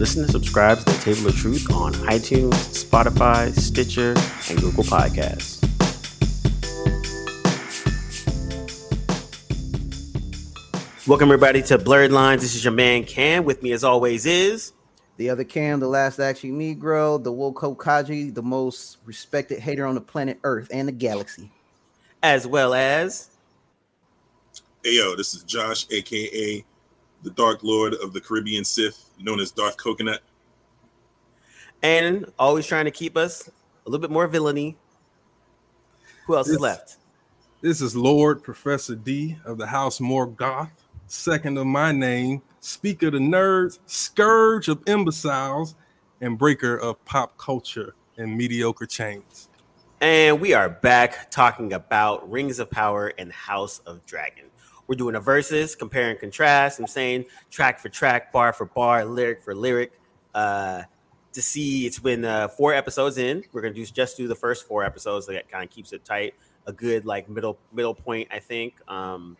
Listen and subscribe to the Table of Truth on iTunes, Spotify, Stitcher, and Google Podcasts. Welcome everybody to Blurred Lines. This is your man Cam. With me, as always, is the other Cam, the last actually Negro, the Woko Kaji, the most respected hater on the planet Earth and the galaxy, as well as. Hey yo, this is Josh, aka the Dark Lord of the Caribbean Sith, known as Darth Coconut. And always trying to keep us a little bit more villainy. Who else this, is left? This is Lord Professor D of the House More Goth, second of my name, speaker of the nerds, scourge of imbeciles, and breaker of pop culture and mediocre chains. And we are back talking about Rings of Power and House of Dragon. We're doing a verses, compare and contrast. I'm saying track for track, bar for bar, lyric for lyric. Uh, to see it's been uh, four episodes in. We're gonna do just do the first four episodes. So that kind of keeps it tight. A good like middle middle point, I think. Um,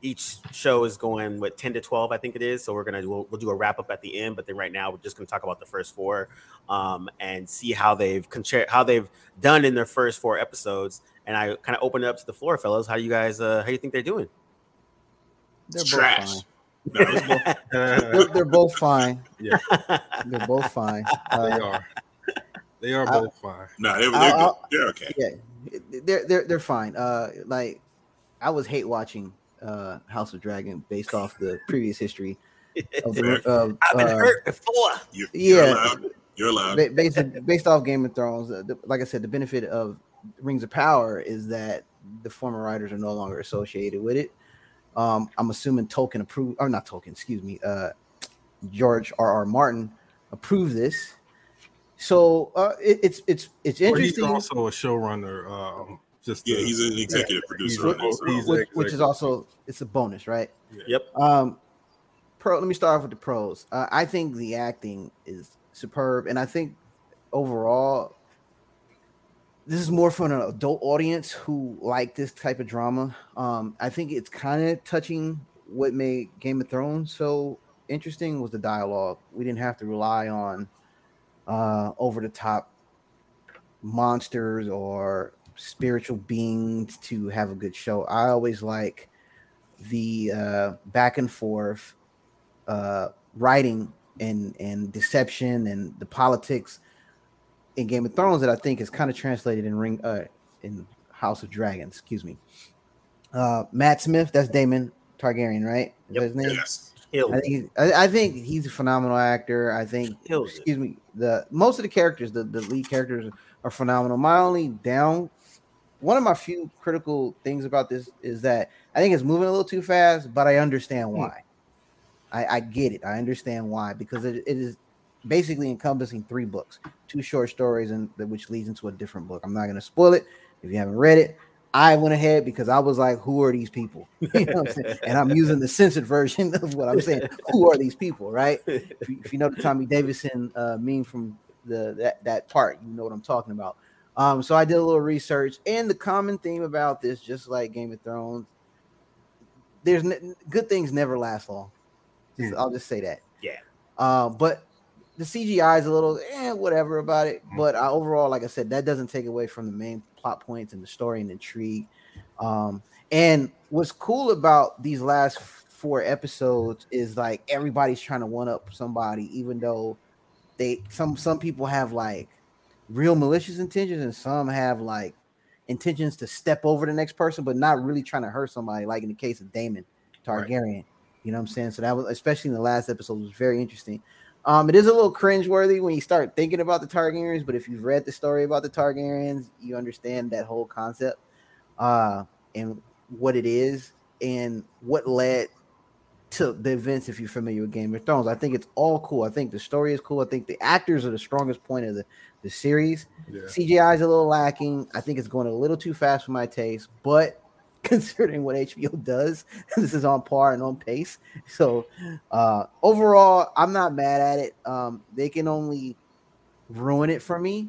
each show is going with 10 to 12 i think it is so we're gonna we'll, we'll do a wrap up at the end but then right now we're just gonna talk about the first four um, and see how they've how they've done in their first four episodes and i kind of open it up to the floor fellas how you guys uh how do you think they're doing they're both Trash. fine. they're, they're, both fine. Yeah, they're both fine. Uh, they are. They are both fine. No, they're, they're, they're, okay. Yeah, they're they're they're fine. Uh, like I was hate watching uh House of Dragon based off the previous history. Of the, uh, I've been uh, hurt before. You're, you're yeah, allowed. you're allowed. Based based off Game of Thrones, uh, the, like I said, the benefit of Rings of Power is that the former writers are no longer associated with it. Um, I'm assuming Tolkien approved, or not Tolkien, excuse me, uh, George R. R. Martin approved this. So uh, it, it's it's it's interesting. Well, he's also a showrunner. Um, just yeah, he's an executive yeah, producer. He's, he's which, which, is also it's a bonus, right? Yeah. Yep. Um, pro. Let me start off with the pros. Uh, I think the acting is superb, and I think overall this is more for an adult audience who like this type of drama. Um, I think it's kind of touching what made Game of Thrones so interesting was the dialogue. We didn't have to rely on uh, over the top monsters or spiritual beings to have a good show. I always like the uh, back and forth uh, writing and and deception and the politics in Game of Thrones that I think is kind of translated in Ring uh in House of Dragons. Excuse me. Uh, Matt Smith, that's Daemon Targaryen, right? Is yep. his name? Yes. I think, I, I think he's a phenomenal actor. I think, excuse me, the most of the characters, the, the lead characters are phenomenal. My only down, one of my few critical things about this is that I think it's moving a little too fast, but I understand hmm. why. I, I get it. I understand why because it, it is basically encompassing three books, two short stories, and which leads into a different book. I'm not going to spoil it if you haven't read it. I went ahead because I was like, "Who are these people?" You know I'm and I'm using the censored version of what I'm saying. Who are these people? Right? If you, if you know the Tommy Davidson uh, meme from the that that part, you know what I'm talking about. Um, so I did a little research, and the common theme about this, just like Game of Thrones, there's n- good things never last long. Just, mm. I'll just say that. Yeah. Uh, but the CGI is a little eh, whatever about it, mm-hmm. but uh, overall, like I said, that doesn't take away from the main plot points and the story and intrigue. Um, and what's cool about these last four episodes is like everybody's trying to one up somebody, even though they some some people have like real malicious intentions and some have like intentions to step over the next person, but not really trying to hurt somebody. Like in the case of Daemon Targaryen, right. you know what I'm saying? So that was especially in the last episode was very interesting. Um, it is a little cringeworthy when you start thinking about the Targaryens, but if you've read the story about the Targaryens, you understand that whole concept uh, and what it is and what led to the events. If you're familiar with Game of Thrones, I think it's all cool. I think the story is cool. I think the actors are the strongest point of the, the series. Yeah. CGI is a little lacking. I think it's going a little too fast for my taste, but considering what HBO does. this is on par and on pace. So uh overall, I'm not mad at it. Um they can only ruin it for me.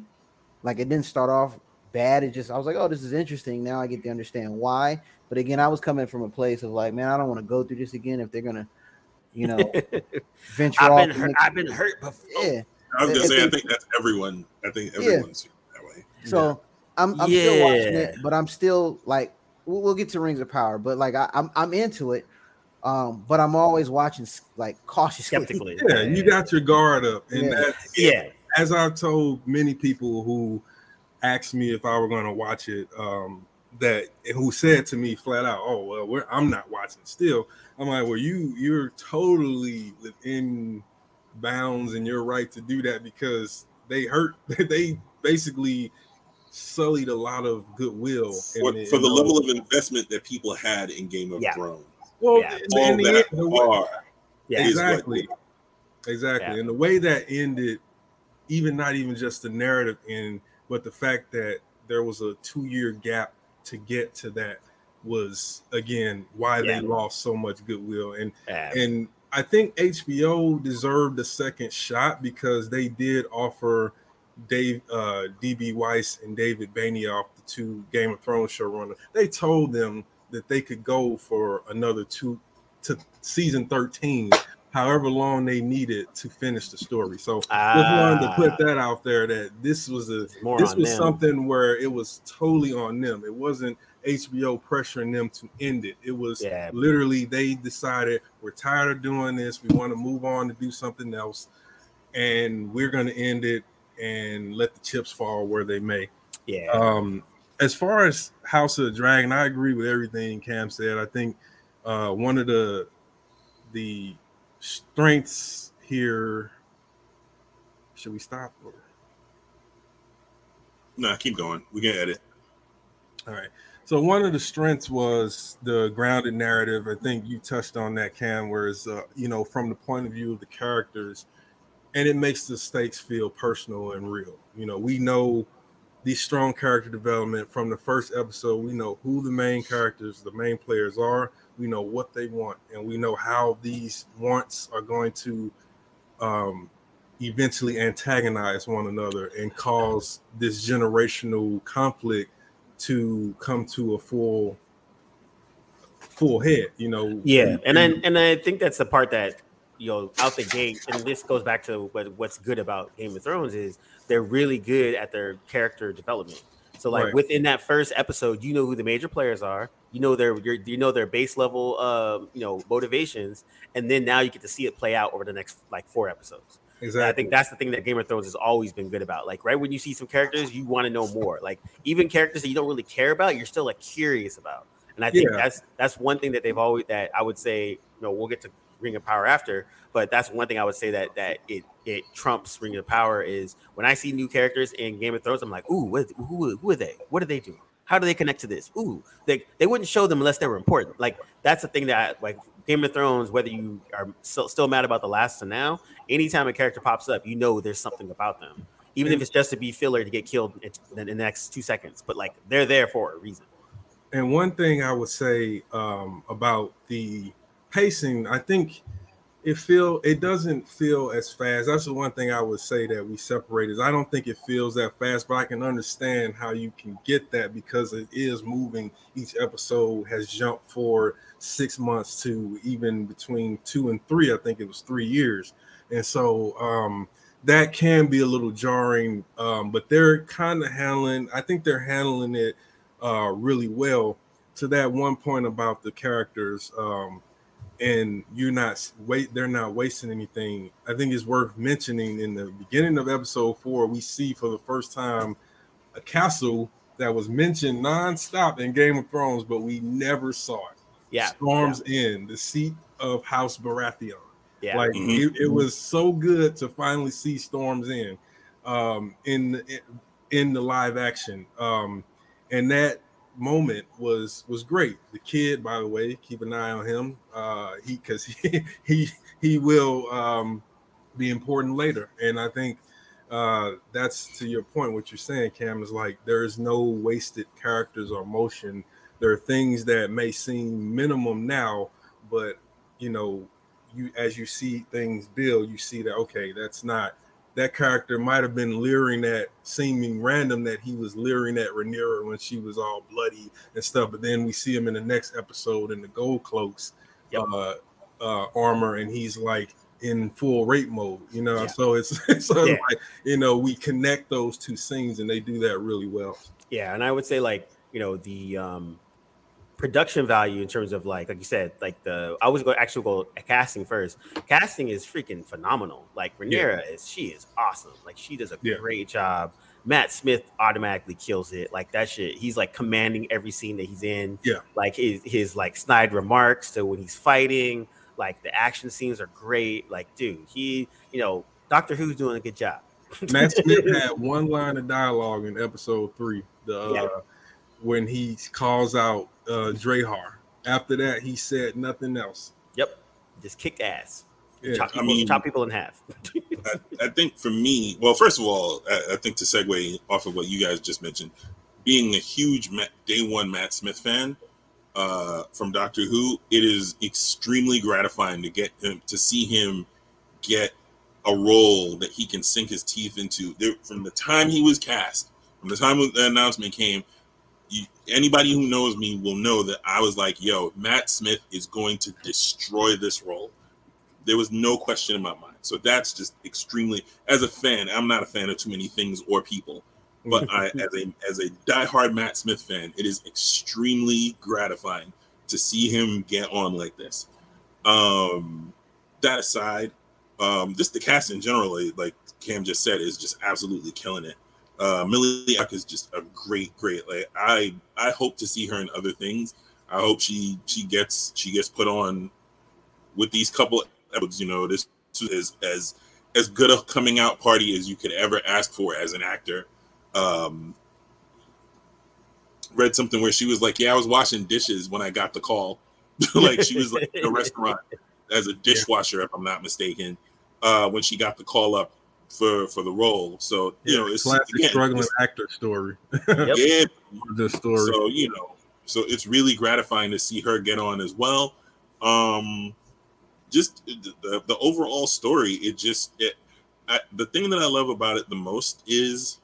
Like it didn't start off bad. It just I was like, oh, this is interesting. Now I get to understand why. But again, I was coming from a place of like, man, I don't want to go through this again if they're gonna you know, venture I've off. been hurt. I've been hurt before. yeah. I was I- gonna I say, I think- think that's everyone. I think Yeah. everyone's that way. So I'm, I'm still watching it, but I'm still like, we'll, we'll get to Rings of Power, but like I, I'm I'm into it. Um, but I'm always watching like cautiously. Skeptically. Yeah, you got your guard up, and Yeah. that's Yeah. as I've told many people who asked me if I were going to watch it, um, that who said to me flat out, "Oh well, we're, I'm not watching." Still, I'm like, "Well, you you're totally within bounds and your right to do that because they hurt. They basically sullied a lot of goodwill For, in- for in the level of investment that people had in Game of Yeah. Thrones, Well, Yeah. all in that end, the way- are Yeah. exactly exactly Yeah. and the way that ended even not even just the narrative end but the fact that there was a two year gap to get to that was again why Yeah. they lost so much goodwill and Yeah. and i think hbo deserved a second shot because they did offer dave uh db weiss and david benioff the two game of thrones showrunners they told them that they could go for another two to season 13 however long they needed to finish the story so just wanted to put Ah, that out there that this was a more this was them. something where it was totally on them. It wasn't HBO pressuring them to end it. It was Yeah. literally they decided we're tired of doing this. We want to move on to do something else, and we're going to end it and let the chips fall where they may. Yeah. Um, as far as House of the Dragon, I agree with everything Cam said. I think uh, one of the the strengths here. Should we stop? Or? nah. Keep going. We can edit. All right. So one of the strengths was the grounded narrative. I think you touched on that, Cam, whereas uh, you know, from the point of view of the characters, and it makes the stakes feel personal and real. You know, we know the strong character development from the first episode. We know who the main characters, the main players are. We know what they want, and we know how these wants are going to um, eventually antagonize one another and cause this generational conflict to come to a full full head you know Yeah, and then and I think that's the part that you know out the gate, and this goes back to what what's good about Game of Thrones is they're really good at their character development. So like Right. within that first episode, you know who the major players are, you know their your, you know their base level um, you know motivations, and then now you get to see it play out over the next like four episodes. And exactly I think that's the thing that Game of Thrones has always been good about. Like right when you see some characters, you want to know more. Like even characters that you don't really care about, you're still like curious about. And I think Yeah. that's that's one thing that they've always that I would say, you know, we'll get to Ring of Power after, but that's one thing I would say that that it it trumps Ring of Power is when I see new characters in Game of Thrones, I'm like, ooh, what, who who are they? What do they do? How do they connect to this? Ooh, they they wouldn't show them unless they were important. Like that's the thing that like Game of Thrones, whether you are still, still mad about the last to now, anytime a character pops up, you know there's something about them, even if it's just to be filler to get killed in in the next two seconds. But like they're there for a reason. and one thing i would say um, about the pacing i think it feel it doesn't feel as fast. That's the one thing i would say that we separate is i don't think it feels that fast but i can understand how you can get that because it is moving. Each episode has jumped for six months to even between two and three i think it was three years. And so um that can be a little jarring um but they're kind of handling i think they're handling it uh really well. To that one point about the characters um and you're not wait they're not wasting anything i think it's worth mentioning in the beginning of episode four we see for the first time a castle that was mentioned nonstop in game of thrones but we never saw it. Yeah, Storm's End the seat of house baratheon. Yeah, like Mhm. it, it was so good to finally see Storm's End um in in the live action um and that moment was was great. The kid by the way keep an eye on him uh he because he he he will um be important later. And i think uh that's to your point what you're saying cam is like there is no wasted characters or motion. There are things that may seem minimum now but you know you as you see things build you see that okay that's not that character might have been leering at seeming random that he was leering at Rhaenyra when she was all bloody and stuff but then we see him in the next episode in the gold cloaks Yep. uh uh, armor and he's like in full rape mode, you know. Yeah. So it's so Yeah. like you know we connect those two scenes and they do that really well. Yeah, and I would say like you know the um production value in terms of like like you said like the I was going to actually go casting first. Casting is freaking phenomenal. Like Rhaenyra is she is awesome. Like she does a Yeah. great job. Matt Smith automatically kills it. Like that shit. He's like commanding every scene that he's in. Yeah. Like his his like snide remarks to when he's fighting. Like the action scenes are great. Like dude, he you know Doctor Who's doing a good job. Matt Smith had one line of dialogue in episode three, the uh, Yeah. When he calls out uh Drahar. After that, he said nothing else. Yep. Just kick ass. Yeah. chop, I people, mean- chop people in half. I, I think for me, well, first of all, I, I think to segue off of what you guys just mentioned, being a huge Matt, day one Matt Smith fan uh, from Doctor Who, it is extremely gratifying to get him to see him get a role that he can sink his teeth into. There, from the time he was cast, from the time the announcement came, you, anybody who knows me will know that I was like, "Yo, Matt Smith is going to destroy this role." There was no question in my mind. So that's just extremely. As a fan, I'm not a fan of too many things or people, but I, as a as a diehard Matt Smith fan, it is extremely gratifying to see him get on like this. Um, that aside, um, just the cast in general, like Cam just said, is just absolutely killing it. Uh, Milly Alcock is just a great, great. Like I, I hope to see her in other things. I hope she she gets she gets put on with these couple episodes. You know, this is as as good a coming out party as you could ever ask for as an actor. Um, read something where she was like, "Yeah, I was washing dishes when I got the call." like she was like in a restaurant as a dishwasher, if I'm not mistaken, uh, when she got the call up for for the role. So you know, it's classic again, struggling it's- actor story. Yep. yeah, The story. so you know, so it's really gratifying to see her get on as well. Um, just the the, the overall story, it just it. I, the thing that I love about it the most is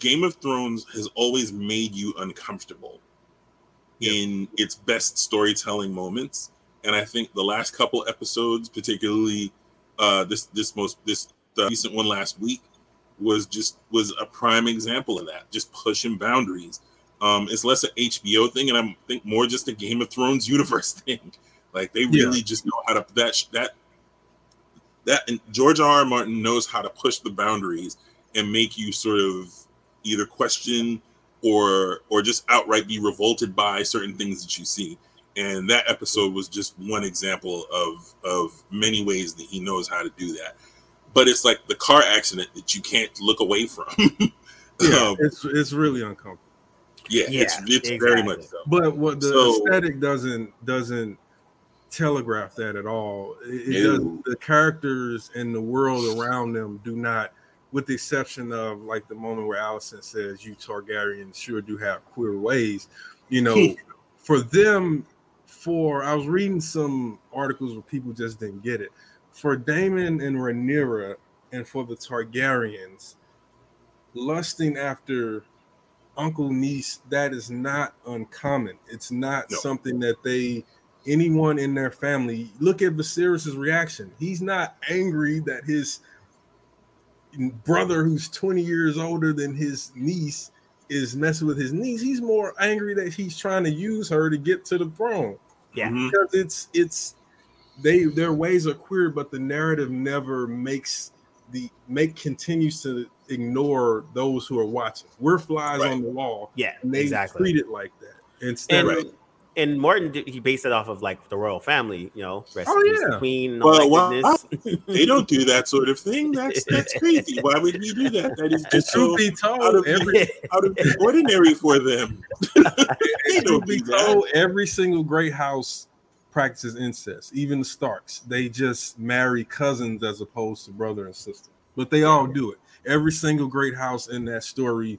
Game of Thrones has always made you uncomfortable in its best storytelling moments, and I think the last couple episodes, particularly uh, this this most this the recent one last week, was just was a prime example of that. Just pushing boundaries. Um, it's less an HBO thing, and I think more just a Game of Thrones universe thing. Like they Yeah. really just know how to that that that and George R. R. Martin knows how to push the boundaries and make you sort of either question or or just outright be revolted by certain things that you see. And that episode was just one example of of many ways that he knows how to do that. But it's like the car accident that you can't look away from. yeah, Um, it's it's really uncomfortable. yeah, Yeah, it's it's very much so. But what the So- aesthetic doesn't doesn't telegraph that at all. It, it does, the characters and the world around them do not, with the exception of like the moment where Alicent says, "You Targaryens sure do have queer ways." You know, for them, for I was reading some articles where people just didn't get it. For Daemon and Rhaenyra, and for the Targaryens, lusting after uncle niece that is not uncommon it's not No. something that they anyone in their family look at Viserys's reaction he's not angry that his brother who's 20 years older than his niece is messing with his niece he's more angry that he's trying to use her to get to the throne Yeah. Mhm. because it's it's they their ways are queer but the narrative never makes the make continues to ignore those who are watching we're flies Right. on the wall Yeah, and they exactly. treat it like that instead And, of and Martin did- he based it off of like the royal family, you know, rest Oh, in the yeah. queen, and all Well, that well, they don't do that sort of thing. That's that's crazy. Why would he do that? That is just so truth be out of- every out of the ordinary for them. They don't be told every single great house practices incest even the starks they just marry cousins as opposed to brother and sister but they all do it every single great house in that story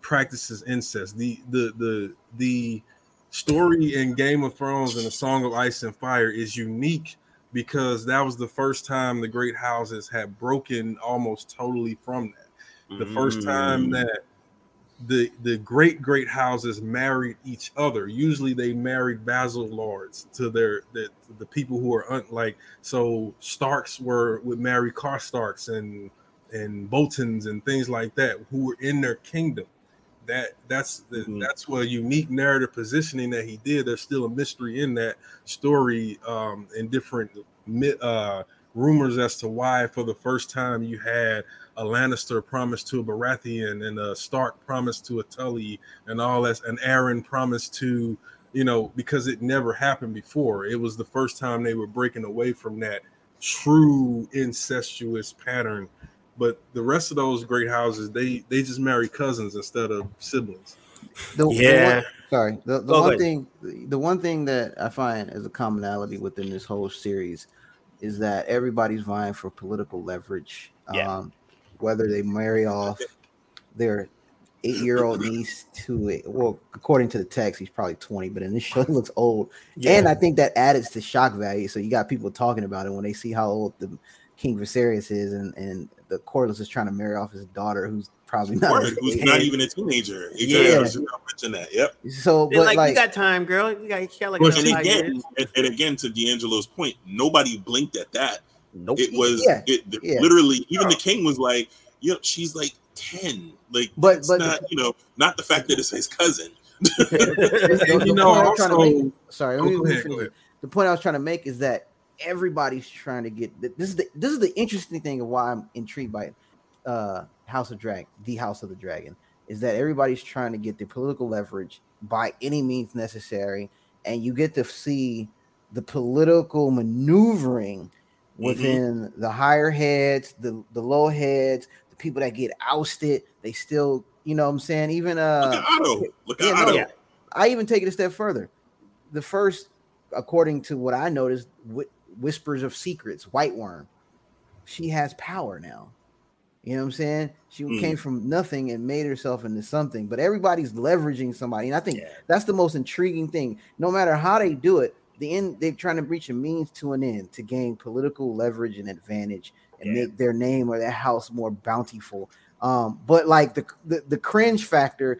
practices incest the the the the story in game of thrones and the song of ice and fire is unique because that was the first time the great houses had broken almost totally from that the first time Mm. that the the great great houses married each other. Usually they married vassal lords to their the, the people who are un, like so Starks were would marry Karstarks and and Boltons and things like that who were in their kingdom. That that's the, Mhm. that's what unique narrative positioning that he did. There's still a mystery in that story um and different uh rumors as to why for the first time you had a Lannister promised to a Baratheon and a Stark promised to a Tully and all that, and Arryn promised to, you know, because it never happened before. It was the first time they were breaking away from that true incestuous pattern. But the rest of those great houses, they they just marry cousins instead of siblings. The, the Yeah. one- sorry. The, the Go one ahead. thing the one thing that I find as a commonality within this whole series is that everybody's vying for political leverage. Yeah. Um, whether they marry off their eight-year-old niece to a well, according to the text, he's probably 20, but in this show he looks old. Yeah. And I think that adds to shock value. So you got people talking about it when they see how old the King Viserys is, and and the Corlys is trying to marry off his daughter, who's probably not. Word, who's age. not even a teenager. Yeah. Yeah, I was just gonna mention that. Yep. So, They're but like, like, you got time, girl. You got, you got like Well, And again, and, and again, to D'Angelo's point, nobody blinked at that. Nope. It was Yeah, it the- yeah. literally even the king was like, you know, she's like 10. Like But- it's but- not, you know, not the fact that it's his cousin. the, And the you know, point I was trying to also, make, sorry, Oh, let me- go ahead, go finish ahead. the point I was trying to make is that everybody's trying to get this is the this is the interesting thing of why I'm intrigued by uh House of Dragon, the House of the Dragon, is that everybody's trying to get the political leverage by any means necessary, and you get to see the political maneuvering within the higher heads, the the low heads, the people that get ousted, they still, you know what I'm saying? Even uh Look at Otto. Look at yeah, no, Otto. Yeah. I even take it a step further. The first, according to what I noticed, whi- whispers of secrets, White Worm, she has power now. You know what I'm saying? She Mm. came from nothing and made herself into something. But everybody's leveraging somebody, and I think Yeah. that's the most intriguing thing. No matter how they do it, the end they're trying to reach a means to an end to gain political leverage and advantage and Yeah. make their name or their house more bountiful. Um, but like the, the the cringe factor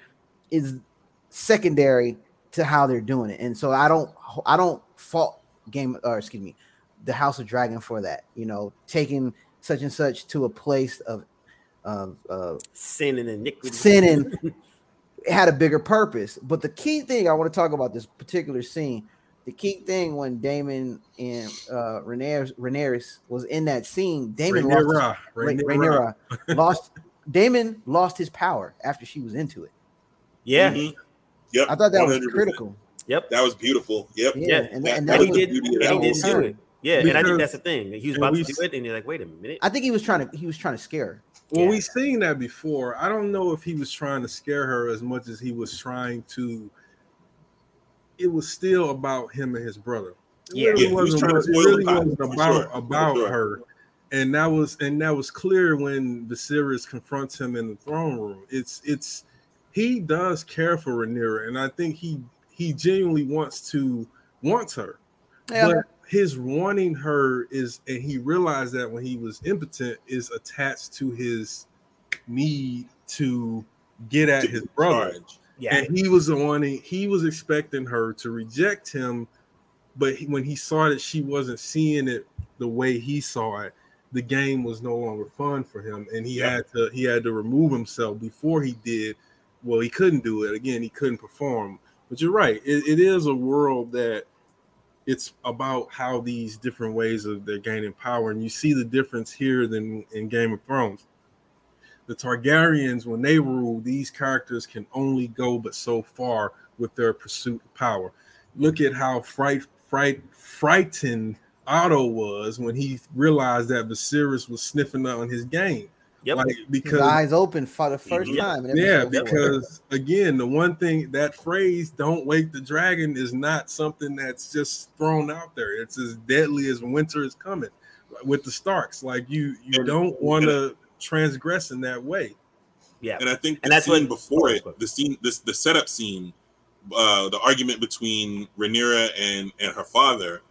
is secondary to how they're doing it. And so I don't I don't fault game or excuse me, the House of Dragon for that. You know, taking such and such to a place of of uh, Sin and iniquity. sin and it had a bigger purpose. But the key thing I want to talk about this particular scene, the key thing when Daemon and uh Rhaenyra, Rhaenyra was in that scene, Daemon lost, Rhaenyra, Rha- Rhaenyra. Rhaenyra lost Daemon lost his power after she was into it. Yeah. Mhm. Yep. I thought that was 100%. critical. Yep. That was beautiful. Yep. Yeah, Yeah. and, That- and that that was he was, the beauty of that he did do it. Yeah. And I think that's the thing. He was about we to do it, and you're like, wait a minute. I think he was trying to he was trying to scare her. Well, Yeah. we've seen that before. I don't know if he was trying to scare her as much as he was trying to. It was still about him and his brother. It Yeah. really Yeah, he was wasn't, trying to it spoil really wasn't about sure, about sure. her, and that was and that was clear when Viserys confronts him in the throne room. It's it's he does care for Rhaenyra, and I think he he genuinely wants to wants her. Yeah. But his wanting her is, and he realized that when he was impotent, is attached to his need to get at his be brother. Yeah. And he was the one, he was expecting her to reject him. But he- when he saw that she wasn't seeing it the way he saw it, the game was no longer fun for him. And he Yeah. had to, he had to remove himself before he did. Well, he couldn't do it. Again, he couldn't perform. But you're right. It, it is a world that it's about how these different ways of they're gaining power, and you see the difference here than in Game of Thrones. The Targaryens, when they rule, these characters can only go but so far with their pursuit of power. Look at how fright, fright, frightened Otto was when he realized that Viserys was sniffing on his game. Yep. Like His because eyes open for the 1st Mhm. time. yeah, episode four. because again, the one thing that phrase "Don't wake the dragon" is not something that's just thrown out there. It's as deadly as winter is coming with the Starks. Like you, you And- don't want to transgress in that way. Yeah. And I think And that's scene what- before it, the scene, this the setup scene, uh, the argument between Rhaenyra and and her father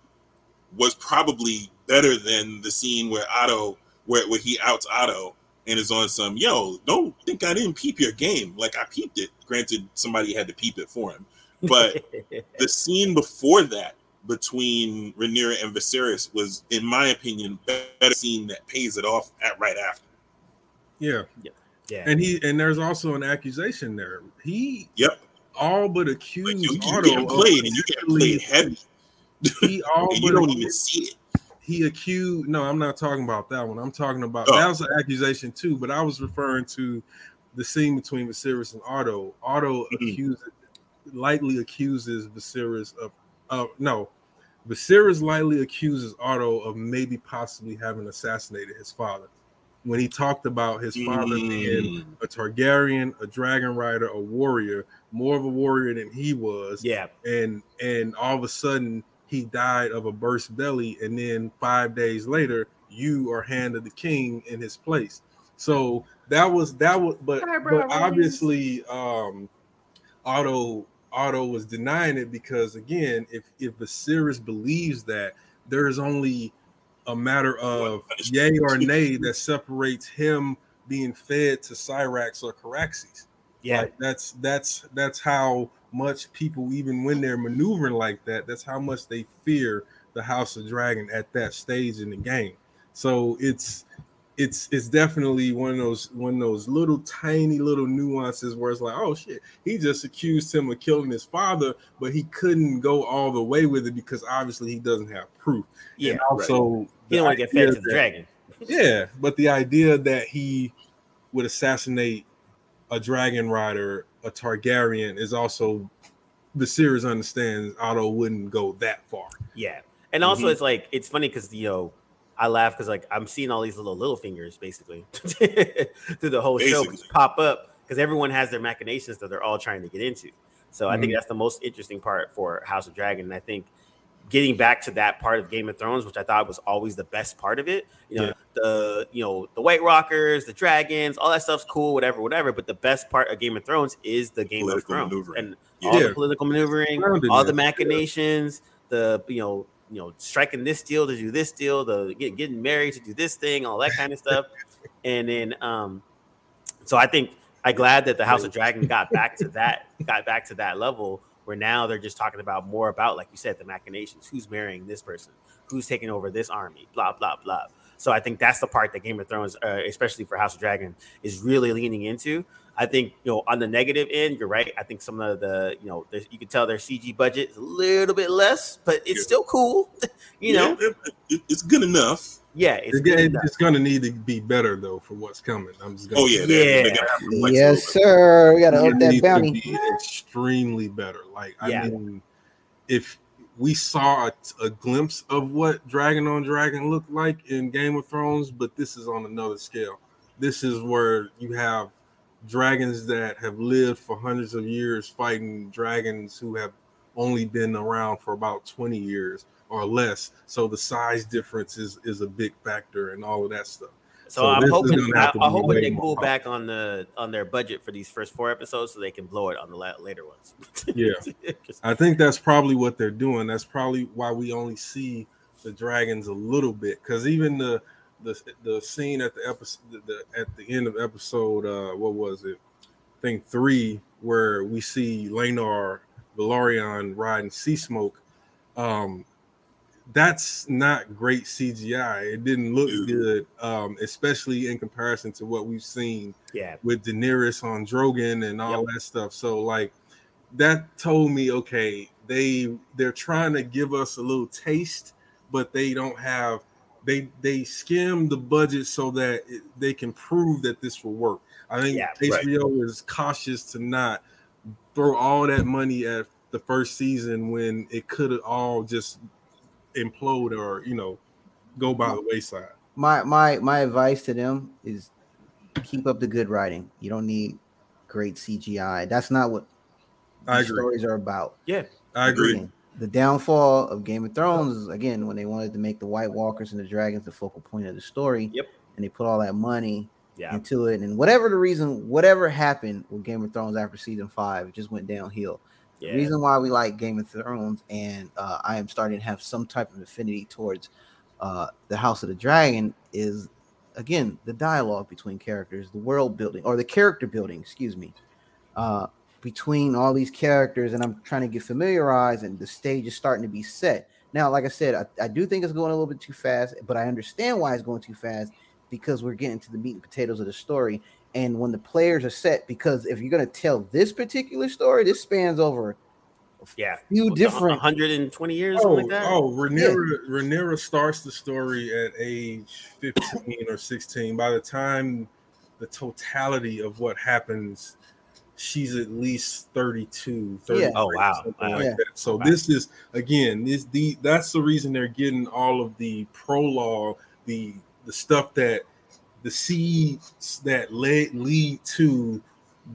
was probably better than the scene where Otto, where where he outs Otto and is on some yo. Don't think I didn't peep your game. Like I peeped it. Granted, somebody had to peep it for him, but the scene before that between Rhaenyra and Viserys was, in my opinion, better scene that pays it off at right after. Yeah. yeah, yeah. And he and there's also an accusation there. He Yep. all but Like accused you, you Otto getting of played, and you get potentially- played heavy, He all and but you don't even see it. He accused no i'm not talking about that one i'm talking about Oh. that was an accusation too but i was referring to the scene between Viserys and Otto. Otto Mhm. accuses lightly accuses Viserys of uh no Viserys lightly accuses Otto of maybe possibly having assassinated his father when he talked about his father being Mm. a Targaryen, a dragon rider, a warrior, more of a warrior than he was yeah, and and all of a sudden he died of a burst belly and then five days later you are handed the king in his place. So that was that was but, Eyebrow but obviously um otto otto was denying it because again if if Viserys believes that there is only a matter of yay or nay that separates him being fed to Syrax or Caraxes. Yeah, like, that's that's that's how much people, even when they're maneuvering like that, that's how much they fear the House of Dragon at that stage in the game. So it's it's it's definitely one of those one of those little tiny little nuances where it's like, oh shit, he just accused him of killing his father, but he couldn't go all the way with it because obviously he doesn't have proof. yeah. And also, He don't want to get fed to the dragon. yeah, but the idea that he would assassinate a dragon rider, a Targaryen, is also the series understands Otto wouldn't go that far. Yeah, and also Mhm. it's like it's funny because you know I laugh because like I'm seeing all these little little fingers basically through the whole show pop up because everyone has their machinations that they're all trying to get into. So I think Mhm. that's the most interesting part for House of Dragon, and I think getting back to that part of Game of Thrones, which I thought was always the best part of it. You know, Yeah. the you know the White Walkers, the dragons, all that stuff's cool, whatever, whatever. But the best part of Game of Thrones is the Game Political of Thrones and Yeah. all the political maneuvering, all the it. machinations, the you know you know striking this deal to do this deal, the get, getting married to do this thing, all that kind of stuff. And then um, so I think I'm glad that the House of Dragon got back to that, got back to that level where now they're just talking about more about, like you said, the machinations. Who's marrying this person? Who's taking over this army? Blah blah blah. So I think that's the part that Game of Thrones, uh, especially for House of Dragon, is really leaning into. I think you know on the negative end, you're right. I think some of the you know you can tell their CG budget is a little bit less, but it's Yeah. still cool. you know, it- it- it's good enough. Yeah, it's It's, it's going to need to be better though for what's coming. I'm just going. Oh yeah, they, Yeah. they gotta have to flex a Yes, little sir. We gotta up that bounty. be extremely better. Like Yeah. I mean, if we saw a, a glimpse of what Dragon on Dragon looked like in Game of Thrones, but this is on another scale. This is where you have dragons that have lived for hundreds of years fighting dragons who have only been around for about 20 years or less. So the size difference is is a big factor and all of that stuff. So, So I'm hoping I, am hoping they pull back on the on their budget for these first four episodes so they can blow it on the la- later ones. Yeah. I think that's probably what they're doing. That's probably why we only see the dragons a little bit. Because even the the the scene at the episode the, at the end of episode uh what was it? I think three, where we see Laenor Velaryon riding Sea Smoke. Um that's not great CGI. It didn't look Dude. good, um, especially in comparison to what we've seen yeah, with Daenerys on Drogon and all that stuff. So like that told me, okay, they they're trying to give us a little taste, but they don't have they they skim the budget so that it, they can prove that this will work. I think Yeah, right. HBO is cautious to not throw all that money at the first season when it could have all just implode or you know go by the wayside. My my my advice to them is keep up the good writing. You don't need great CGI. That's not what I agree. stories are about. yeah, I agree. Again, The downfall of Game of Thrones is again when they wanted to make the White Walkers and the dragons the focal point of the story. Yep. And they put all that money yeah, into it, and whatever the reason, whatever happened with Game of Thrones after season five, it just went downhill. Yeah. Reason why we like Game of Thrones, and uh, I am starting to have some type of affinity towards uh, the House of the Dragon, is again the dialogue between characters, the world building or the character building, excuse me, uh, between all these characters, and I'm trying to get familiarized, and the stage is starting to be set. Now, like I said, I, I do think it's going a little bit too fast, but I understand why it's going too fast because we're getting to the meat and potatoes of the story. And when the players are set, because if you're going to tell this particular story, this spans over yeah, few different 120 years, Oh, like that. oh, Rhaenyra, Rhaenyra starts the story at age 15 or 16. By the time the totality of what happens, she's at least 32, Yeah. Oh, wow. Wow. like Yeah. that. So Wow. this is again, this the that's the reason they're getting all of the prologue, the the stuff that the seeds that led lead to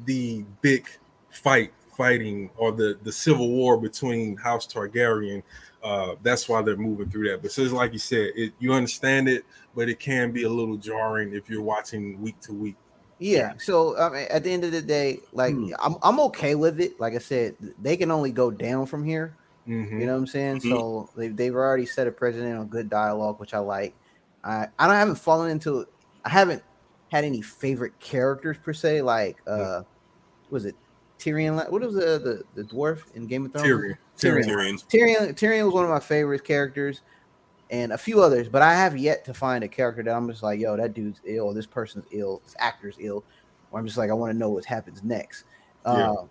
the big fight fighting or the the civil war between House Targaryen. Uh, that's why they're moving through that. But so it's like you said, it, you understand it, but it can be a little jarring if you're watching week to week. Yeah. So I mean, at the end of the day, like Hmm. I'm I'm okay with it. Like I said, they can only go down from here. Mhm. You know what I'm saying? Mhm. So they've they've already set a precedent on good dialogue, which I like. I I don't I haven't fallen into I haven't had any favorite characters per se. Like uh, was it Tyrion? What was the the, the dwarf in Game of Thrones? Tyrion. Tyrion. Tyrion. Tyrion Tyrion was one of my favorite characters, and a few others, but I have yet to find a character that I'm just like, yo, that dude's ill, or this person's ill, this actor's ill, or I'm just like, I want to know what happens next. Yeah. Uh,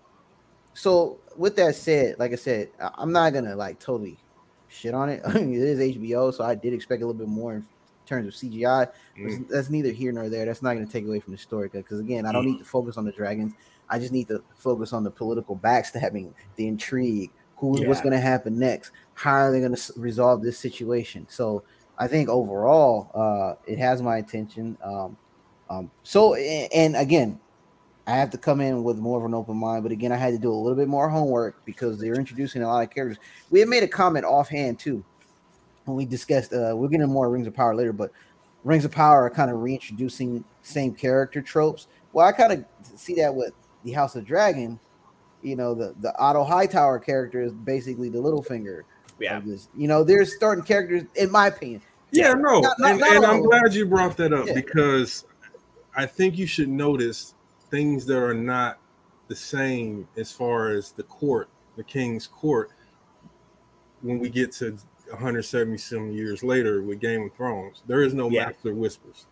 so with that said, like I said, I'm not gonna like totally shit on it. I mean, it is HBO, so I did expect a little bit more terms of CGI. Mm. That's neither here nor there. That's not going to take away from the story because again, I don't need to focus on the dragons. I just need to focus on the political backstabbing, the intrigue, who's what's going to happen next, how are they going to resolve this situation. So I think overall, uh, it has my attention. Um, um, so and again, I have to come in with more of an open mind, but again, I had to do a little bit more homework because they're introducing a lot of characters. We had made a comment offhand too when we discussed. Uh, we'll get into more Rings of Power later, but Rings of Power are kind of reintroducing same character tropes. Well, I kind of see that with the House of Dragon. You know, the the Otto Hightower character is basically the Littlefinger. yeah. of this. You know, there's certain characters, in my opinion. Yeah, no, Not- not- and, not and I'm glad you brought that up Yeah. because I think you should notice things that are not the same as far as the court, the king's court, when we get to 170 some years later with Game of Thrones. There is no Yeah. master whispers.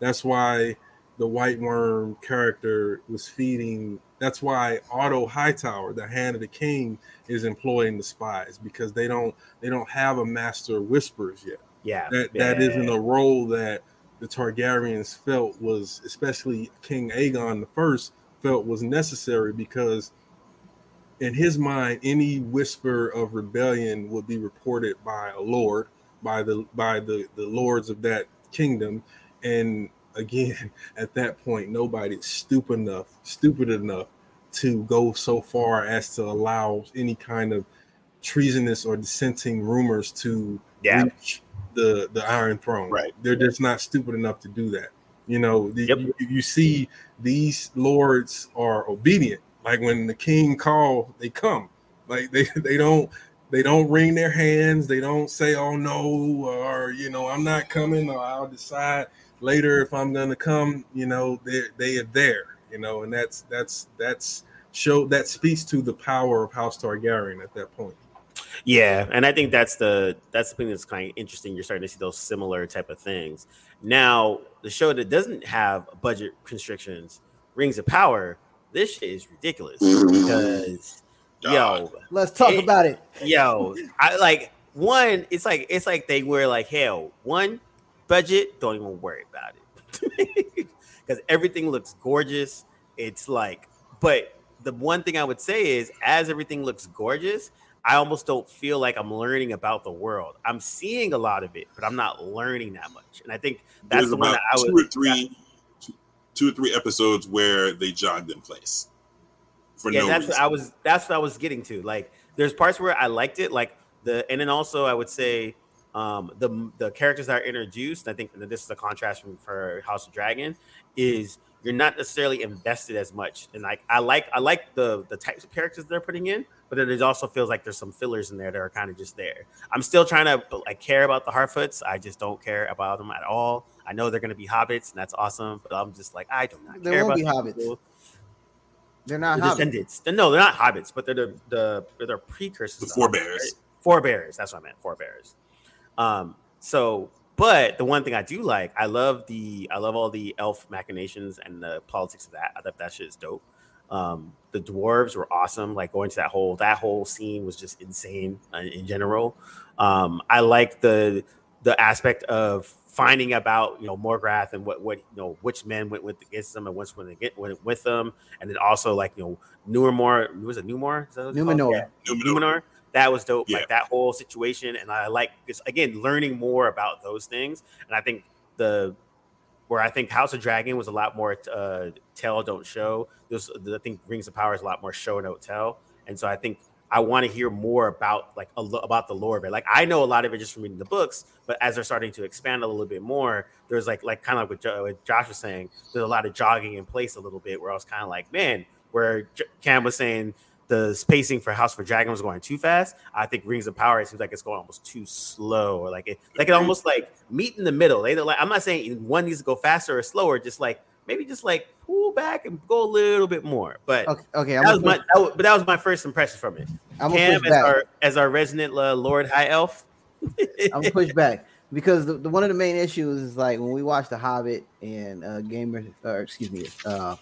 That's why the White Worm character was feeding. That's why Otto Hightower, the Hand of the King, is employing the spies because they don't they don't have a master whispers yet Yeah. that yeah, that isn't a role that the Targaryens felt was, especially King Aegon the First, felt was necessary because, in his mind, any whisper of rebellion would be reported by a lord, by the by the the lords of that kingdom, and again, at that point, nobody's stupid enough, stupid enough to go so far as to allow any kind of treasonous or dissenting rumors to Yeah. reach the the Iron Throne. Right. They're just not stupid enough to do that. You know, the, Yep. you, you see these lords are obedient. Like when the king call, they come. Like they they don't they don't wring their hands. They don't say, "Oh no," or you know, "I'm not coming," or "I'll decide later if I'm going to come." You know, they they are there. You know, and that's that's that's show that speaks to the power of House Targaryen at that point. Yeah, and I think that's the that's the thing that's kind of interesting. You're starting to see those similar type of things. Now, the show that doesn't have budget constrictions, Rings of Power, this shit is ridiculous mm-hmm. because yo, Let's talk It- about it. yo, I like one. It's like it's like they were like hell. One budget, don't even worry about it because everything looks gorgeous. It's like, but the one thing I would say is, as everything looks gorgeous, I almost don't feel like I'm learning about the world. I'm seeing a lot of it, but I'm not learning that much. And I think that's There's the one that I two would or three, two, or three episodes where they jogged in place for yeah, no that's reason. what I was. That's what I was getting to. Like, there's parts where I liked it, like the, and then also I would say um, the the characters that are introduced. I think this is a contrast from for House of Dragon. Is you're not necessarily invested as much, and like I like I like the the types of characters they're putting in, but then it also feels like there's some fillers in there that are kind of just there. I'm still trying to like care about the Harfoots. I just don't care about them at all. I know they're gonna be hobbits, and that's awesome. But I'm just like, I do not There care won't about be hobbits. people. They're not The hobbits. descendants. No, they're not hobbits, but they're the the they're the precursors. The to forebears. right? Forebears. That's what I meant. Forebears. Um. So, but the one thing I do like, I love the I love all the elf machinations and the politics of that. I thought that shit is dope. Um, the dwarves were awesome. Like going to that whole that whole scene was just insane uh, in general. Um, I like the the aspect of finding about you know Morgoth and what what you know which men went with against them and which when they get went with them, and then also like you know Numenor was it Numor? Is that what it's called? Numenor. Yeah. Numenor. Numenor. That was dope. Yeah. Like that whole situation, and I like just again learning more about those things. And I think the where I think House of Dragon was a lot more uh, tell don't show. This I think Rings of Power is a lot more show don't tell. And so I think I want to hear more about like a, about the lore of it. Like I know a lot of it just from reading the books, but as they're starting to expand a little bit more, there's like like kind of like what, jo- what Josh was saying. There's a lot of jogging in place a little bit where I was kind of like, man, where J- Cam was saying the spacing for House for Dragon was going too fast. I think Rings of Power it seems like it's going almost too slow, or like it like it almost like meet in the middle. They like I'm not saying one needs to go faster or slower, just like maybe just like pull back and go a little bit more. But Okay, okay that was my that was, but that was my first impression from it. I'm Cam as our as our resident uh, Lord High Elf. I'm gonna push back because the, the one of the main issues is like when we watch The Hobbit and uh Gamer or excuse me, uh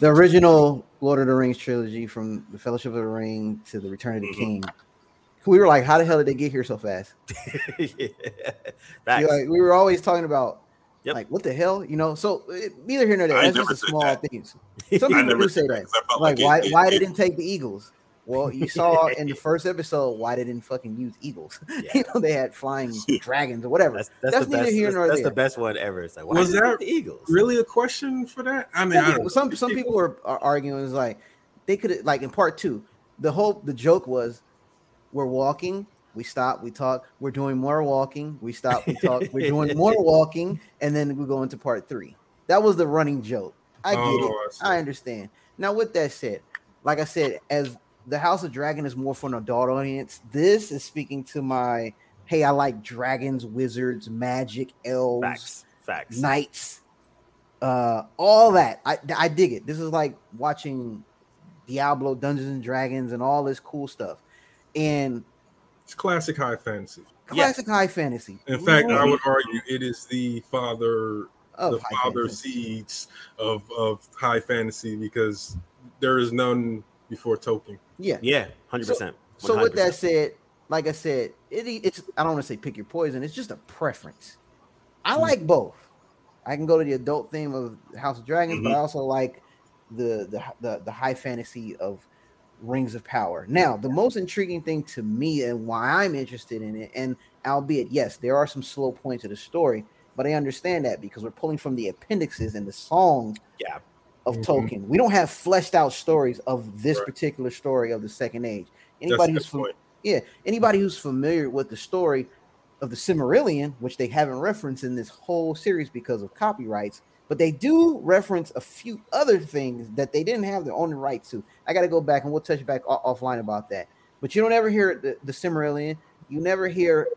the original Lord of the Rings trilogy from the Fellowship of the Ring to the Return of the Mhm. King. We were like, how the hell did they get here so fast? yeah. You Facts. know, like, we were always talking about Yep. like what the hell, you know. So it, neither here nor there. I That's just the said small that. things. Some people do say that. that. 'cause I felt Like it- why it- why it- they didn't take the Eagles? Well, you saw in the first episode why they didn't fucking use eagles. Yeah. you know, they had flying dragons or whatever. That's, that's, That's the neither best. here That's, nor that's the best one ever. It's like, why Was did that the Eagles? Really, a question for that? I mean, Yeah, don't know. some some people were are arguing is like they could like in part two, the whole the joke was we're walking, we stop, we talk, we're doing more walking, we stop, we talk, we're doing more walking, and then we go into part three. That was the running joke. I get Oh, it. I. I understand. Now, with that said, like I said, as the House of Dragon is more for an adult audience, this is speaking to my hey, I like dragons, wizards, magic, elves, Facts. Facts. knights, uh, all that. I I dig it. This is like watching Diablo, Dungeons and Dragons, and all this cool stuff. And It's classic high fantasy. Yes. classic high fantasy. In fact, I would mm-hmm. argue it is the father, of the high father fantasy. seeds of of high fantasy because there is none before Tolkien. Yeah. Yeah, hundred percent. So with that said, like I said, it, it's I don't want to say pick your poison. It's just a preference. I mm-hmm. like both. I can go to the adult theme of House of Dragons, but mm-hmm. I also like the, the the the high fantasy of Rings of Power. Now, the most intriguing thing to me and why I'm interested in it, and albeit yes, there are some slow points of the story, but I understand that because we're pulling from the appendixes and the songs Yeah. of Mhm. Tolkien. We don't have fleshed out stories of this Right. particular story of the Second Age. Anybody a who's fam- yeah, anybody who's familiar with the story of the Silmarillion, which they haven't referenced in this whole series because of copyrights, but they do reference a few other things that they didn't have their own right to. I got to go back and we'll touch back o- offline about that. But you don't ever hear the, the Silmarillion. You never hear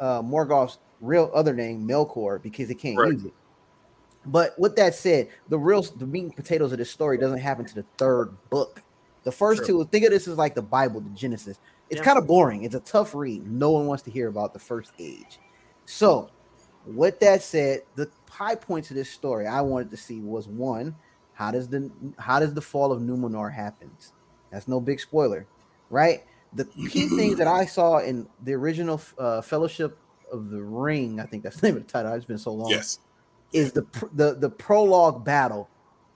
uh, Morgoth's real other name, Melkor, because they can't Right. use it. But with that said, the real the meat and potatoes of this story doesn't happen to the third book. The first True. two, think of this as like the Bible, the Genesis. It's Yeah. kind of boring. It's a tough read. No one wants to hear about the first age. So, with that said, the high points of this story I wanted to see was one, how does the how does the fall of Numenor happens? That's no big spoiler, right? The key thing that I saw in the original uh, Fellowship of the Ring, I think that's the name of the title. It's been so long Yes. is the the the prologue battle.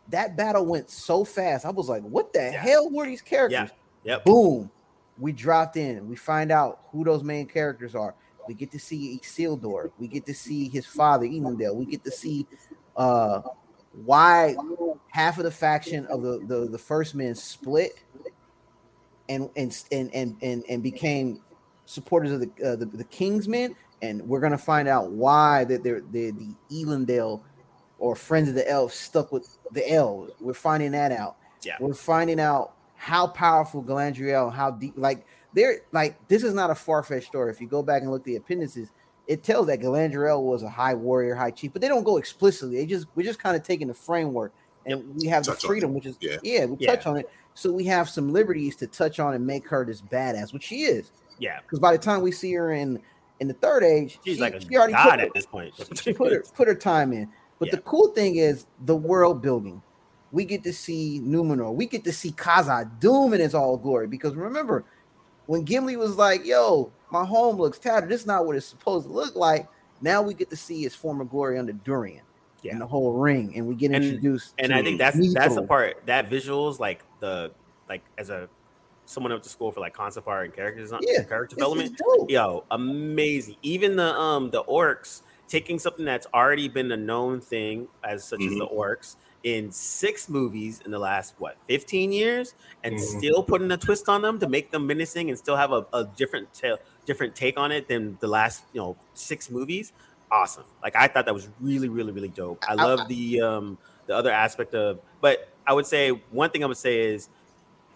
That battle went so fast. I was like, "What the Yeah. hell were these characters?" Yeah. Yep. Boom, we dropped in. We find out who those main characters are. We get to see Isildur. We get to see his father Elendil. We get to see uh why half of the faction of the the, the first men split and and and and and, and became supporters of the, uh, the the Kingsmen, and we're gonna find out why that they're, they're the Elendil or friends of the elves stuck with the elves. We're finding that out. Yeah. We're finding out how powerful Galadriel, how deep, like they're like this is not a far fetched story. If you go back and look at the appendices, it tells that Galadriel was a high warrior, high chief, but they don't go explicitly. They just we're just kind of taking the framework and we have Touch the freedom, which is Yeah. yeah, we Yeah. touch on it. So we have some liberties to touch on and make her this badass, which she is. Yeah, Because by the time we see her in in the third age, she's she, like a she already god put, at this point. she put her put her time in. But the cool thing is the world building. We get to see Numenor. We get to see Khazad-dûm in his all glory. Because remember, when Gimli was like, "Yo, my home looks tattered. This is not what it's supposed to look like." Now we get to see his former glory under Durin Yeah. and the whole ring, and we get introduced. and to I think that's that's the part that visuals like the like as a someone went to school for like concept art and character design, Yeah, character development. Yo, amazing. Even the um the orcs taking something that's already been a known thing as such as the Mm-hmm. orcs in six movies in the last what 15 years and Mhm. still putting a twist on them to make them menacing and still have a, a different ta- different take on it than the last you know six movies awesome like i thought that was really really really dope i I- love the um the other aspect of but i would say one thing i would say is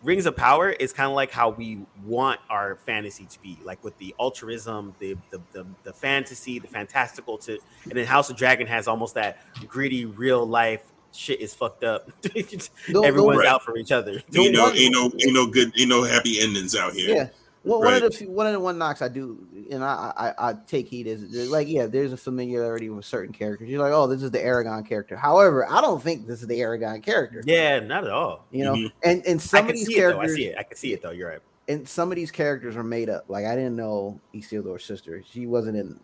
Rings of Power is kind of like how we want our fantasy to be, like with the altruism, the the, the the fantasy, the fantastical. To and then House of Dragon has almost that gritty, real life shit is fucked up. No- Everyone's Right. out for each other. Ain't no, one- ain't no, ain't no good, ain't no happy endings out here. Yeah. Well, one of the few- one of the one knocks I do, and I I, I take heed is is like yeah, there's a familiarity with certain characters. You're like, oh, this is the Aragorn character. However, I don't think this is the Aragorn character. Yeah, not at all. You know, Mhm. and and I some of these see it. I see it. I can see it though. You're right. and some of these characters are made up. Like I didn't know Isildur's sister. She wasn't in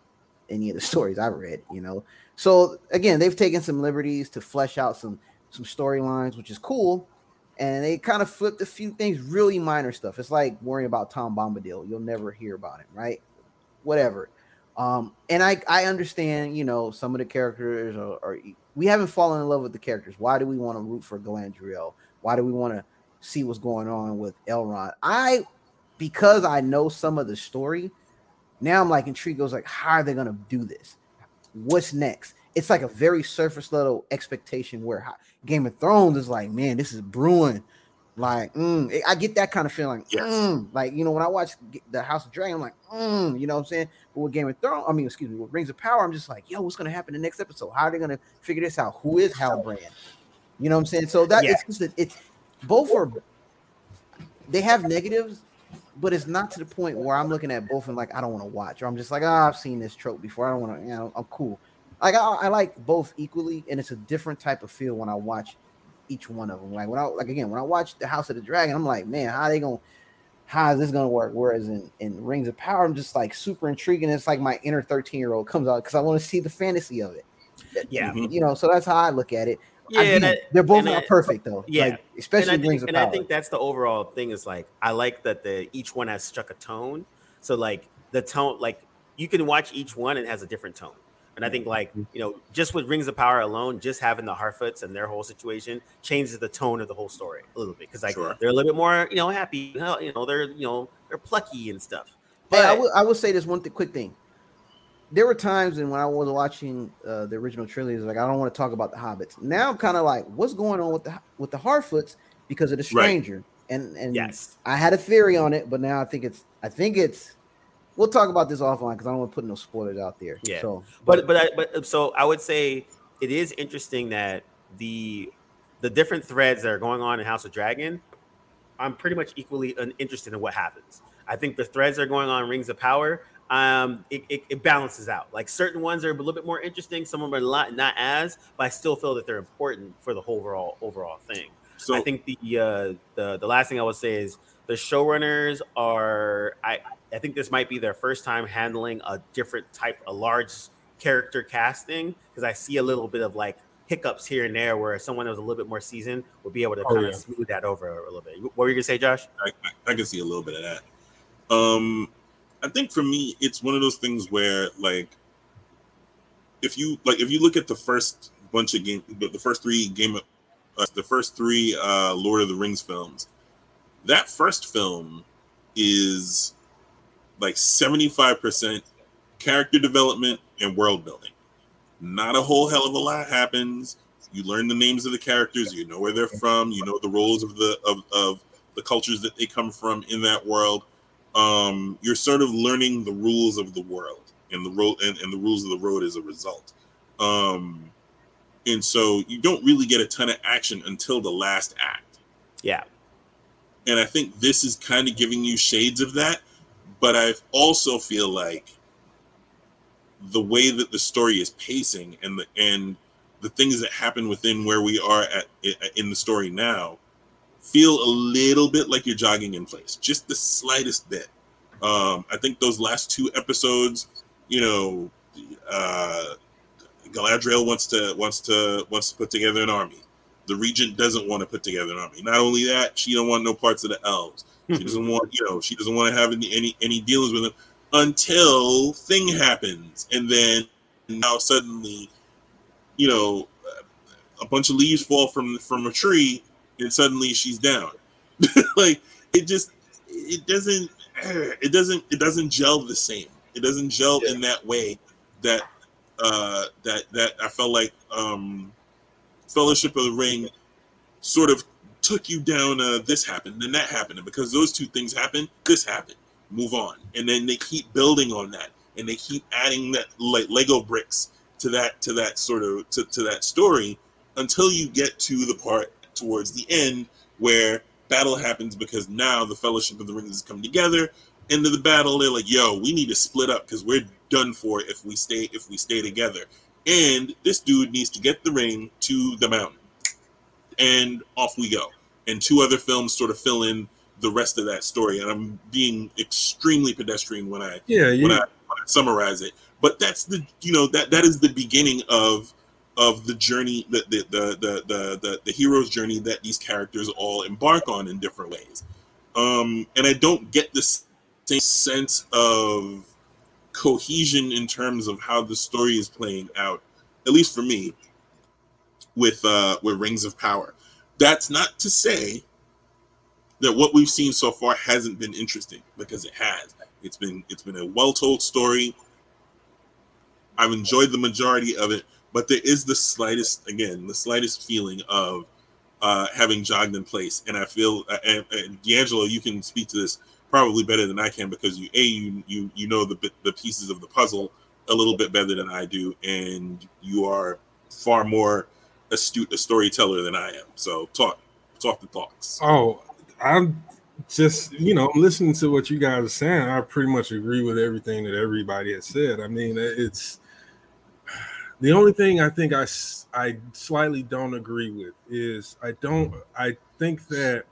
any of the stories I've read. You know, so again, they've taken some liberties to flesh out some some storylines, which is cool. And they kind of flipped a few things, really minor stuff. It's like worrying about Tom Bombadil. You'll never hear about him, right? Whatever. Um, and I I understand, you know, some of the characters are, are we haven't fallen in love with the characters. Why do we want to root for Galadriel? Why do we want to see what's going on with Elrond? I because I know some of the story, now I'm like intrigued. Goes like, how are they gonna do this? What's next? It's like a very surface level expectation where Game of Thrones is like, man, this is brewing. Like, mm, I get that kind of feeling. Yes. Mm, like, you know, when I watch the House of Dragon, I'm like, mm, you know what I'm saying? But with Game of Thrones, I mean, excuse me, with Rings of Power, I'm just like, yo, what's gonna happen in the next episode? How are they gonna figure this out? Who is Halbrand? You know what I'm saying? So that Yeah. it's just a, it's both are they have negatives, but it's not to the point where I'm looking at both and like I don't want to watch, or I'm just like, ah, I've seen this trope before. I don't want to, you know, I'm cool. Like I, I like both equally, and it's a different type of feel when I watch each one of them. Like when I like again when I watch the House of the Dragon, I'm like, man, how they gonna how is this gonna work? Whereas in, in Rings of Power, I'm just like super intriguing. It's like my inner 13 year old comes out because I want to see the fantasy of it. Yeah. You know, so that's how I look at it. Yeah, I and do- they're both not I- perfect though. Yeah. like, especially and I Rings think, of and Power. I think that's the overall thing is like I like that the each one has struck a tone. So like the tone, like you can watch each one and it has a different tone. And I think like mm-hmm. you know, just with Rings of Power alone, just having the Harfoots and their whole situation changes the tone of the whole story a little bit because like Sure. they're a little bit more you know happy. You know, they're you know they're plucky and stuff. Hey, I But- will, I will say this one th- quick thing. There were times and when I was watching uh, the original trilogy, like I don't want to talk about the hobbits. Now I'm kind of like, what's going on with the with the Harfoots because of the Right. stranger? And and yes, I had a theory on it, but now I think it's I think it's we'll talk about this offline because I don't want to put no spoilers out there. Yeah. So, but but I, but so I would say it is interesting that the the different threads that are going on in House of Dragon, I'm pretty much equally un- interested in what happens. I think the threads that are going on in Rings of Power, um, it, it, it balances out. Like certain ones are a little bit more interesting, some of them are not, not as, but I still feel that they're important for the whole overall overall thing. So I think the uh, the the last thing I would say is the showrunners are I I think this might be their first time handling a different type, a large character casting because I see a little bit of like hiccups here and there where someone that was a little bit more seasoned would be able to Oh, kind yeah. of smooth that over a little bit. What were you gonna say, Josh? I, I, I can see a little bit of that. Um, I think for me, it's one of those things where like, if you like, if you look at the first bunch of game, the first three game, uh, the first three uh, Lord of the Rings films, that first film is like seventy five percent character development and world building. Not a whole hell of a lot happens. You learn the names of the characters. You know where they're from. You know the roles of the of, of the cultures that they come from in that world. Um, you're sort of learning the rules of the world and the road and, and the rules of the road as a result. Um, and so you don't really get a ton of action until the last act. Yeah. And I think this is kind of giving you shades of that, but I also feel like the way that the story is pacing and the and the things that happen within where we are at in the story now feel a little bit like you're jogging in place, just the slightest bit. Um, I think those last two episodes, you know, uh, Galadriel wants to wants to wants to put together an army. The Regent doesn't want to put together an army. Not only that, she don't want no parts of the elves. She doesn't want, you know, she doesn't want to have any any, any dealings with them until thing happens, and then now suddenly, you know, a bunch of leaves fall from from a tree, and suddenly she's down. like it just it doesn't it doesn't it doesn't gel the same. It doesn't gel yeah. in that way that uh that that I felt like um Fellowship of the Ring sort of took you down uh this happened then that happened and because those two things happened this happened move on and then they keep building on that and they keep adding that like lego bricks to that to that sort of to, to that story until you get to the part towards the end where battle happens because now the fellowship of the ring has come together. Into the battle they're like yo we need to split up because we're done for if we stay if we stay together. And this dude needs to get the ring to the mountain. And off we go. And two other films sort of fill in the rest of that story. And i'm being extremely pedestrian when i yeah, yeah. When, I, when i summarize it. But that's the you know that that is the beginning of of the journey the the the the the, the, the hero's journey that these characters all embark on in different ways. Um and i don't get this same sense of cohesion in terms of how the story is playing out at least for me with uh with rings of power. That's not to say that what we've seen so far hasn't been interesting because it has. It's been it's been a well-told story. I've enjoyed the majority of it but there is the slightest again the slightest feeling of uh, having jogged in place. And i feel uh, and, and d'angelo you can speak to this probably better than i can because you a you you, you know the, the pieces of the puzzle a little bit better than i do and you are far more astute a storyteller than i am. So talk talk the talks. Oh i'm just you know listening to what you guys are saying. I pretty much agree with everything that everybody has said. I mean it's the only thing I think I, I slightly don't agree with is I don't I think that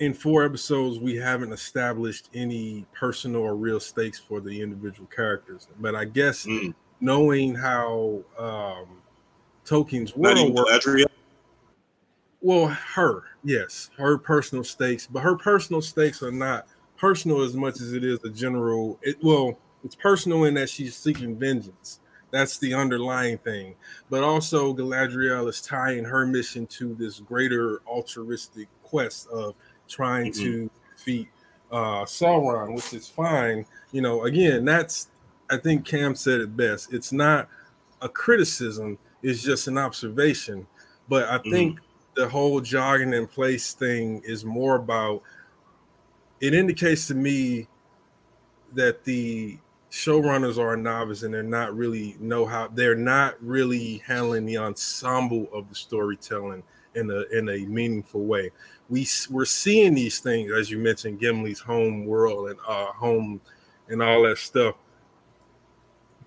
in four episodes we haven't established any personal or real stakes for the individual characters. But I guess mm. knowing how um, Tolkien's world works, well, her yes, her personal stakes, but her personal stakes are not personal as much as it is a general. It well, it's personal in that she's seeking vengeance that's the underlying thing. But also, Galadriel is tying her mission to this greater altruistic quest of trying mm-hmm. to defeat uh, Sauron, which is fine. You know, again, that's I think Cam said it best. It's not a criticism; it's just an observation. But I think mm-hmm. the whole jogging in place thing is more about. It indicates to me that the showrunners are a novice and they're not really know how they're not really handling the ensemble of the storytelling in a in a meaningful way. We we're seeing these things as you mentioned, Gimli's home world and uh, home and all that stuff.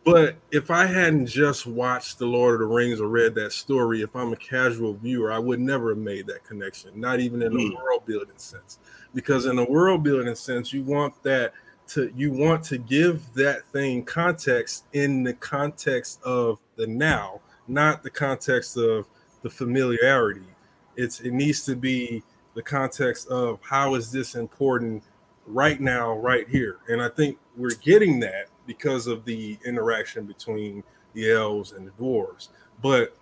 But if I hadn't just watched The Lord of the Rings or read that story, if I'm a casual viewer, I would never have made that connection, not even in a world building sense. Because in a world building sense, you want that to you want to give that thing context in the context of the now, not the context of the familiarity. It's it needs to be the context of how is this important right now, right here. And I think we're getting that because of the interaction between the elves and the dwarves. But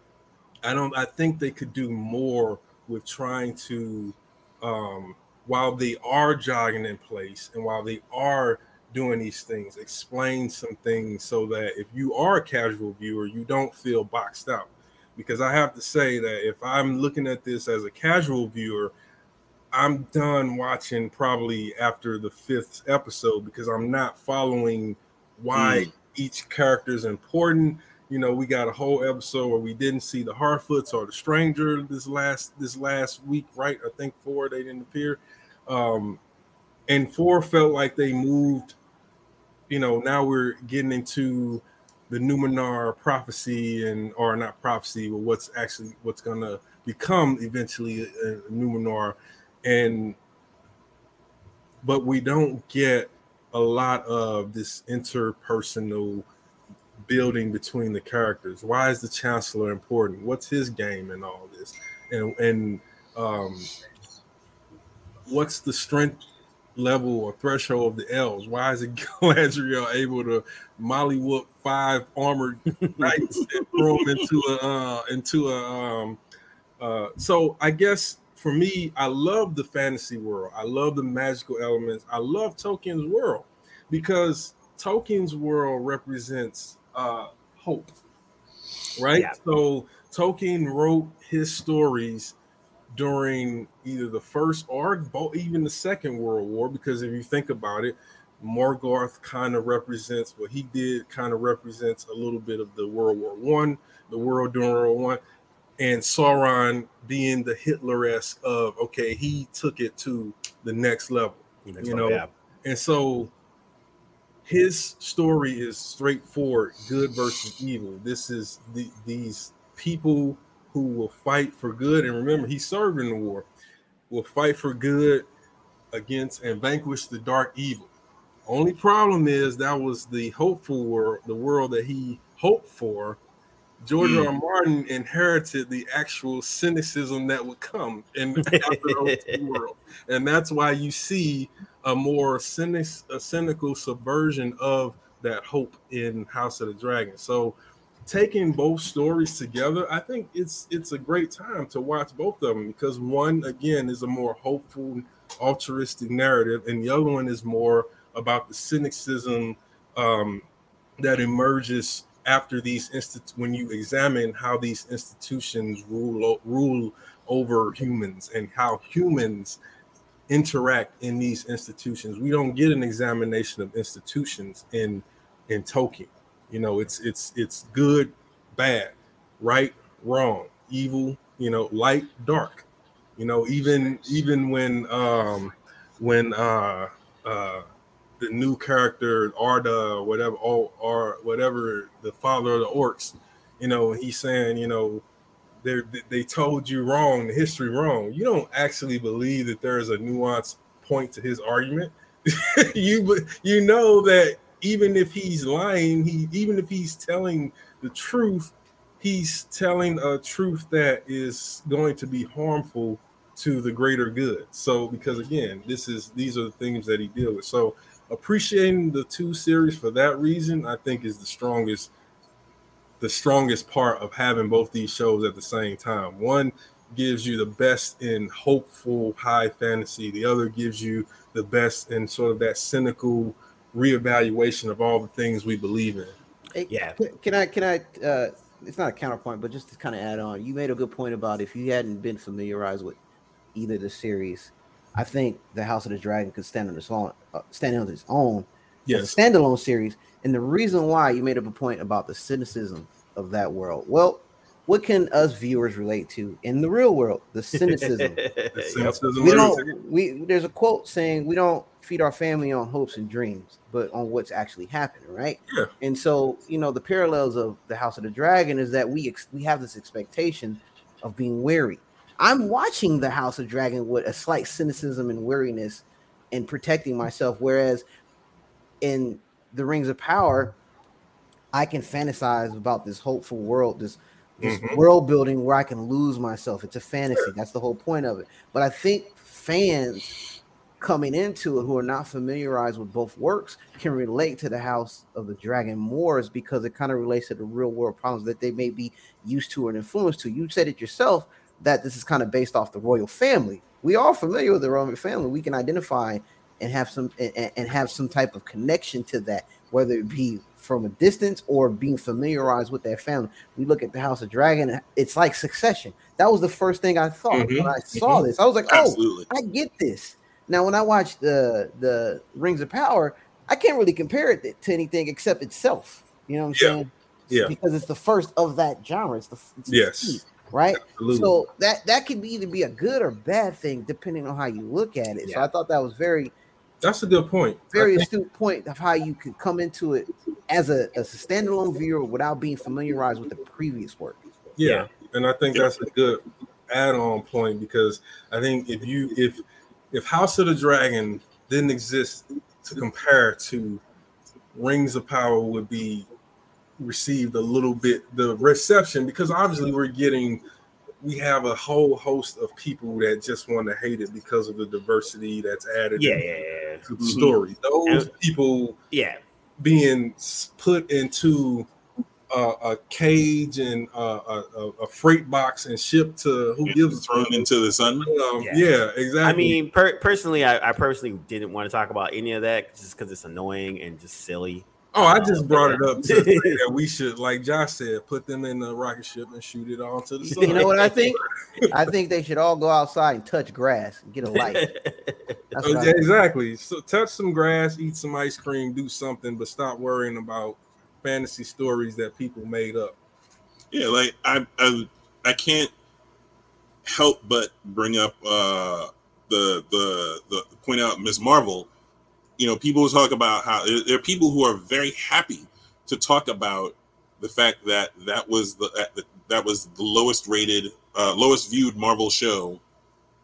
I don't I think they could do more with trying to um while they are jogging in place and while they are doing these things, explain some things so that if you are a casual viewer, you don't feel boxed out. Because I have to say that if I'm looking at this as a casual viewer, I'm done watching probably after the fifth episode because I'm not following why mm. each character is important. You know, we got a whole episode where we didn't see the Harfoots or the Stranger this last this last week, right? I think four they didn't appear, um, and four felt like they moved. You know, now we're getting into the Numenor prophecy and or not prophecy, but what's actually what's gonna become eventually a, a Numenor, and but we don't get a lot of this interpersonal building between the characters. Why is the Chancellor important? What's his game in all this? And and um, what's the strength level or threshold of the elves? Why is it Galadriel able to molly whoop five armored knights and throw them into a uh, into a um, uh, so I guess for me, I love the fantasy world. I love the magical elements. I love Tolkien's world because Tolkien's world represents uh, hope, right? Yeah. So Tolkien wrote his stories during either the first or even the second world war because if you think about it morgoth kind of represents what he did kind of represents a little bit of the world war one the world during world war one and sauron being the hitler-esque of okay he took it to the next level next you know yeah. and so his story is straightforward good versus evil this is the, these people who will fight for good. And remember, he served in the war, will fight for good against and vanquish the dark evil. Only problem is that was the hopeful world, the world that he hoped for. George mm. R. Martin inherited the actual cynicism that would come in the world, and that's why you see a more cynic, a cynical subversion of that hope in House of the Dragon. So taking both stories together, I think it's it's a great time to watch both of them because one again is a more hopeful, altruistic narrative, and the other one is more about the cynicism um, that emerges after these institu- when you examine how these institutions rule rule over humans and how humans interact in these institutions. We don't get an examination of institutions in in Tolkien. You know, it's it's it's good, bad, right, wrong, evil. You know, light, dark. You know, even even when um when uh uh the new character Arda whatever or, or whatever the father of the orcs, you know, he's saying, you know, they they told you wrong, the history wrong. You don't actually believe that there is a nuanced point to his argument. you you know that even if he's lying, he even if he's telling the truth, he's telling a truth that is going to be harmful to the greater good. So because again, this is these are the things that he deals with. So appreciating the two series for that reason, I think is the strongest the strongest part of having both these shows at the same time. One gives you the best in hopeful high fantasy. The other gives you the best in sort of that cynical reevaluation of all the things we believe in. Hey, yeah. Can I can I uh it's not a counterpoint, but just to kind of add on, you made a good point about if you hadn't been familiarized with either the series, I think the House of the Dragon could stand on its own, uh, stand on its own, yes, standalone series. And the reason why you made up a point about the cynicism of that world, well, what can us viewers relate to in the real world? The cynicism. the cynicism we don't. We there's a quote saying we don't feed our family on hopes and dreams, but on what's actually happening, right? Yeah. And so, you know, the parallels of the House of the Dragon is that we ex- we have this expectation of being wary. I'm watching the House of Dragon with a slight cynicism and weariness and protecting myself, whereas in the Rings of Power, I can fantasize about this hopeful world, this this mm-hmm. world building where I can lose myself. It's a fantasy. That's the whole point of it. But I think fans coming into it who are not familiarized with both works can relate to the House of the Dragon more is because it kind of relates to the real world problems that they may be used to or influenced to. You said it yourself that this is kind of based off the royal family. We are familiar with the royal family. We can identify and have some and, and have some type of connection to that whether it be from a distance or being familiarized with that family. We look at the House of Dragon, it's like Succession. That was the first thing I thought Mhm, when I saw mhm. this. I was like, oh, Absolutely. I get this. Now, when I watch the the Rings of Power, I can't really compare it to anything except itself. You know what I'm Yeah. saying? Yeah. Because it's the first of that genre. It's the it's the Yes. right. Absolutely. So that that could be either be a good or bad thing depending on how you look at it. So I thought that was very That's a good point. Very astute point of how you could come into it as a as a standalone viewer without being familiarized with the previous work. yeah, and I think that's a good add-on point because I think if you if if House of the Dragon didn't exist to compare to Rings of Power would be received a little bit the reception because obviously we're getting we have a whole host of people that just want to hate it because of the diversity that's added Yeah, yeah, yeah, the story. Those people yeah. being put into uh, a cage and uh, a, a, freight box and shipped to who gives a thrown into the sun. Um, Yeah. yeah. exactly. I mean, per- personally, I, I personally didn't want to talk about any of that just because it's annoying and just silly. Oh, I just brought it up to say that we should, like Josh said, put them in the rocket ship and shoot it onto the sun. You know what I think? I think they should all go outside and touch grass and get a light. That's Oh, yeah, exactly. So touch some grass, eat some ice cream, do something, but stop worrying about fantasy stories that people made up. Yeah, like I, I, I can't help but bring up uh, the the the point out Miss Marvel. You know, people talk about how there are people who are very happy to talk about the fact that that was the that, was the lowest rated, uh, lowest viewed Marvel show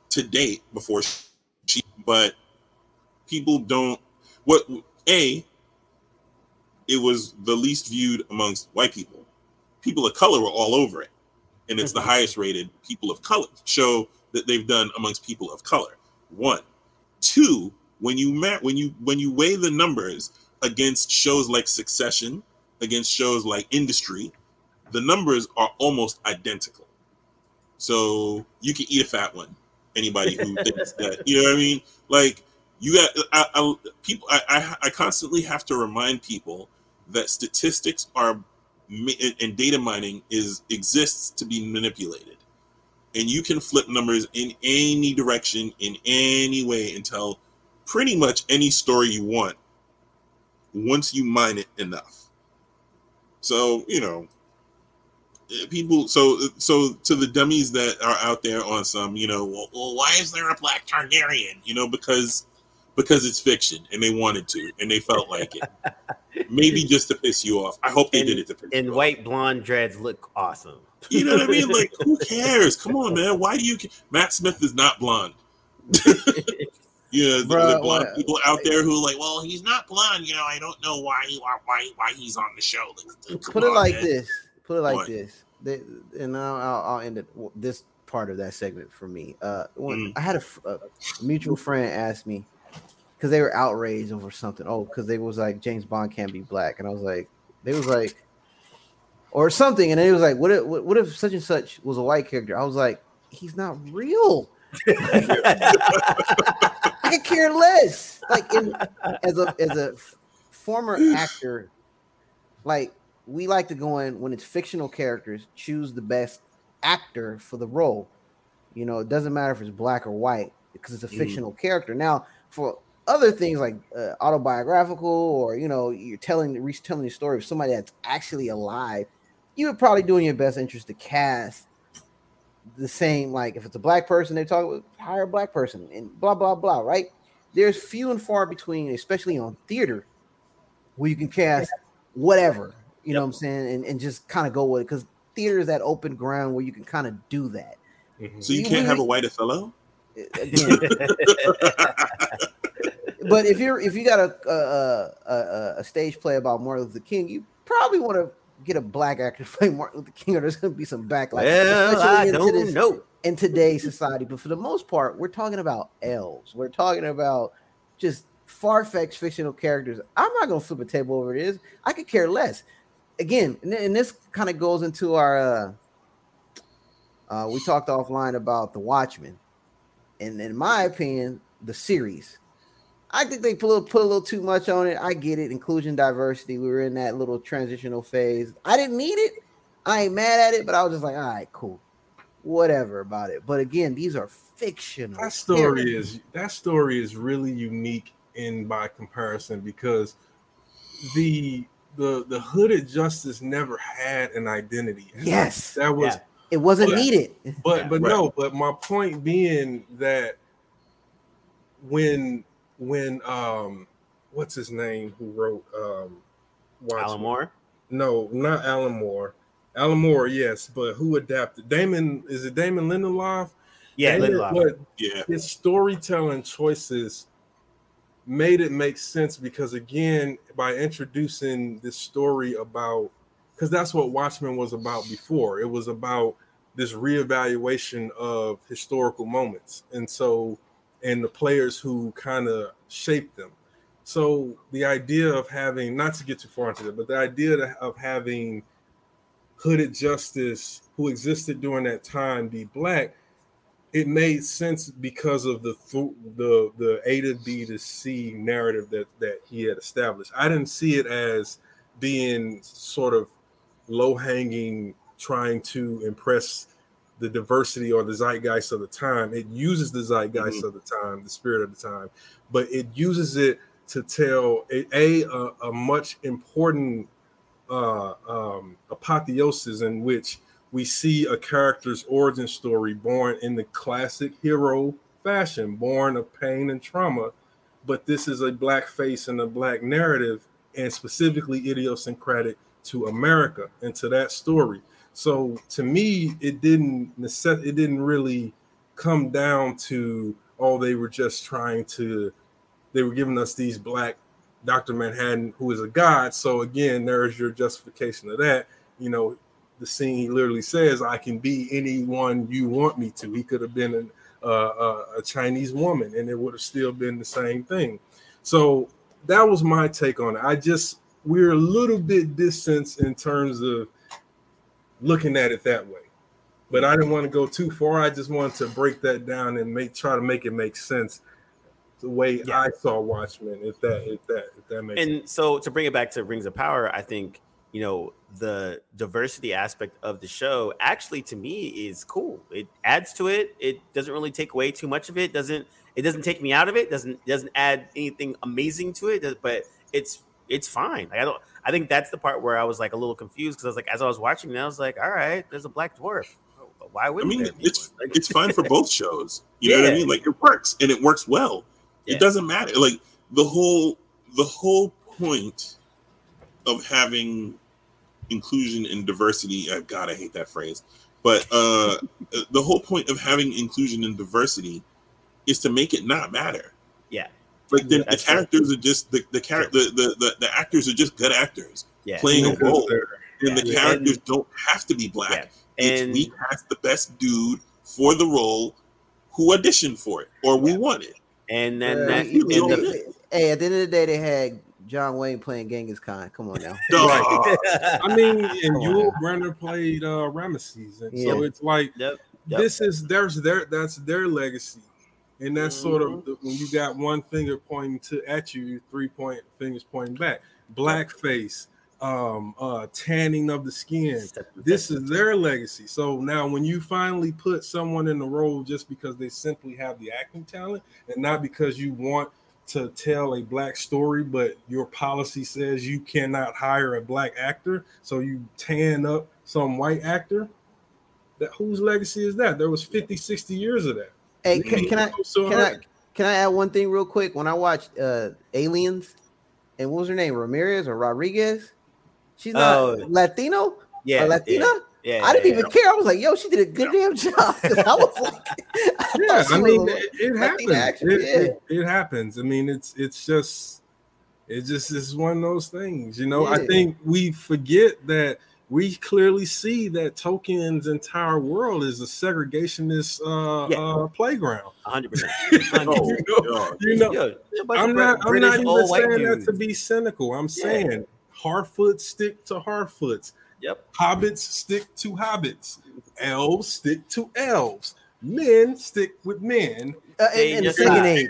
to date before she. But people don't. What a it was the least viewed amongst white people. People of color were all over it, and it's the highest rated people of color show that they've done amongst people of color. One, two. When you ma- when you when you weigh the numbers against shows like Succession, against shows like Industry, the numbers are almost identical. So you can eat a fat one. Anybody who thinks that, you know what I mean? Like you got I, I, people. I, I I constantly have to remind people that statistics are and- and data mining is exists to be manipulated, and you can flip numbers in any direction in any way until pretty much any story you want once you mine it enough. So you know eh, people so so to the dummies that are out there on some you know well, well why is there a black targaryen? You know because because it's fiction and they wanted to and they felt like it. Maybe just to piss you off. I hope they And- did it to piss And white blonde dreads look awesome. you know what i mean? Like who cares? Come on man. Why do you matt smith is not blonde the, Bruh, the blonde people out there who are like, well, he's not blonde. You know, I don't know why why why, why he's on the show. Like, Put it like man. this. Put it like What? this. They, and I'll, I'll, end it. This part of that segment for me. Uh, when Mm. I had a mutual friend ask me because they were outraged over something. Oh, because they was like James Bond can't be black, and I was like, they was like, or something, and then it was like, what if what if such and such was a white character? I was like, he's not real. I could care less. Like in, as a as a former actor, like we like to go in when it's fictional characters, choose the best actor for the role. You know, it doesn't matter if it's black or white because it's a Mhm. fictional character. Now, for other things like uh, autobiographical or you know, you're telling retelling the story of somebody that's actually alive, you would probably do in your best interest to cast the same. Like if it's a black person, they talk with hire a black person and blah blah blah. Right? There's few and far between, especially on theater, where you can cast whatever. You know what I'm saying, and, and just kind of go with it because theater is that open ground where you can kind of do that. Mhm. So you You can't have a white Othello? Again, but if you're if you got a a, a a stage play about Martin Luther King, you probably want to get a black actor to play Martin Luther King, or there's going to be some backlash. well, I into don't this- know. in today's society. But for the most part, we're talking about elves. We're talking about just far-fetched fictional characters. I'm not gonna flip a table over this. I could care less. Again, and, and this kind of goes into our. Uh, uh, we talked offline about the Watchmen, and in my opinion, the series I think they put a, little, put a little too much on it. I get it. Inclusion, diversity. We were in that little transitional phase. I didn't need it. I ain't mad at it, but I was just like, all right, cool, whatever about it. But again, these are fictional. That story is that story is really unique in by comparison because the the the hooded justice never had an identity. Yes, that was yeah. it wasn't but, needed. But but right. no, but my point being that when when um what's his name who wrote um Watchmen? Alan Moore? No, not Alan Moore. Alan Moore, yes, but who adapted? Damon is it Damon Lindelof? Yeah, Damon, Lindelof. But yeah, his storytelling choices made it make sense because again, by introducing this story about because that's what Watchmen was about before. It was about this reevaluation of historical moments, and so and the players who kind of shaped them. So the idea of having, not to get too far into it, but the idea of having hooded justice who existed during that time be black, it made sense because of the the the A to B to C narrative that that he had established. I didn't see it as being sort of low hanging, trying to impress the diversity or the zeitgeist of the time. It uses the zeitgeist mm-hmm. of the time, the spirit of the time, but it uses it to tell a a, a, much important uh, um, apotheosis in which we see a character's origin story born in the classic hero fashion, born of pain and trauma. But this is a black face and a black narrative, and specifically idiosyncratic to America and to that story. So to me, it didn't necess- it didn't really come down to oh they were just trying to they were giving us these black Dr. Manhattan who is a god. So again, there's your justification of that. You know, the scene he literally says, "I can be anyone you want me to." He could have been an, uh, a Chinese woman, and it would have still been the same thing. So that was my take on it. I just we're a little bit distant in terms of looking at it that way. But I didn't mm-hmm. want to go too far. I just wanted to break that down and make try to make it make sense the way yeah. I saw Watchmen. If that mm-hmm. if that if that makes and sense. so to bring it back to Rings of Power, I think you know the diversity aspect of the show actually to me is cool. It adds to it. It doesn't really take away too much of it. Doesn't it doesn't take me out of it. Doesn't doesn't add anything amazing to it. But it's it's fine. Like I don't. I think that's the part where I was like a little confused because I was like, as I was watching, I was like, all right, there's a black dwarf. Why would I mean it's like, it's fine for both shows? You yeah. know what I mean? Like it works and it works well. Yeah. It doesn't matter. Like the whole the whole point of having inclusion and diversity. Uh, God, I hate that phrase. But uh, the whole point of having inclusion and diversity is to make it not matter. Yeah. Like the, the characters are just the the character the, the, the, the actors are just good actors yeah. playing a role, and the characters and, don't have to be black. Yeah. And we cast the best dude for the role who auditioned for it or we want it. And then uh, that, the, hey, at the end of the day, they had John Wayne playing Genghis Khan. Come on now. I mean, and Yul Brynner played uh Ramesses, and yeah. so it's like yep. Yep. this is there's their that's their legacy. And that's mm-hmm. sort of mm-hmm. the, when you got one finger pointing to at you, three point fingers pointing back. Blackface, um, uh, tanning of the skin. This is their legacy. So now, when you finally put someone in the role just because they simply have the acting talent and not because you want to tell a black story, but your policy says you cannot hire a black actor, so you tan up some white actor. That whose legacy is that? There was 50, 60 years of that. Hey, can, can I so can I can I add one thing real quick? When I watched uh Aliens, and what was her name? Ramirez or Rodriguez? She's not oh, Latino. Yeah, Latina. Yeah. Yeah, I didn't yeah, even yeah. care. I was like, "Yo, she did a good damn job." I was like, I "Yeah, I mean, it, it happens. It, it, it, happens. I mean, it's it's just it just is one of those things, you know. I think we forget that we clearly see that Tolkien's entire world is a segregationist uh, uh playground. 100 percent. You know, I'm not. I'm not even saying that to be cynical. I'm saying Harfoot stick to Harfoots Yep. Hobbits stick to hobbits. Elves stick to elves. Men stick with men. Uh, in, in the singing age.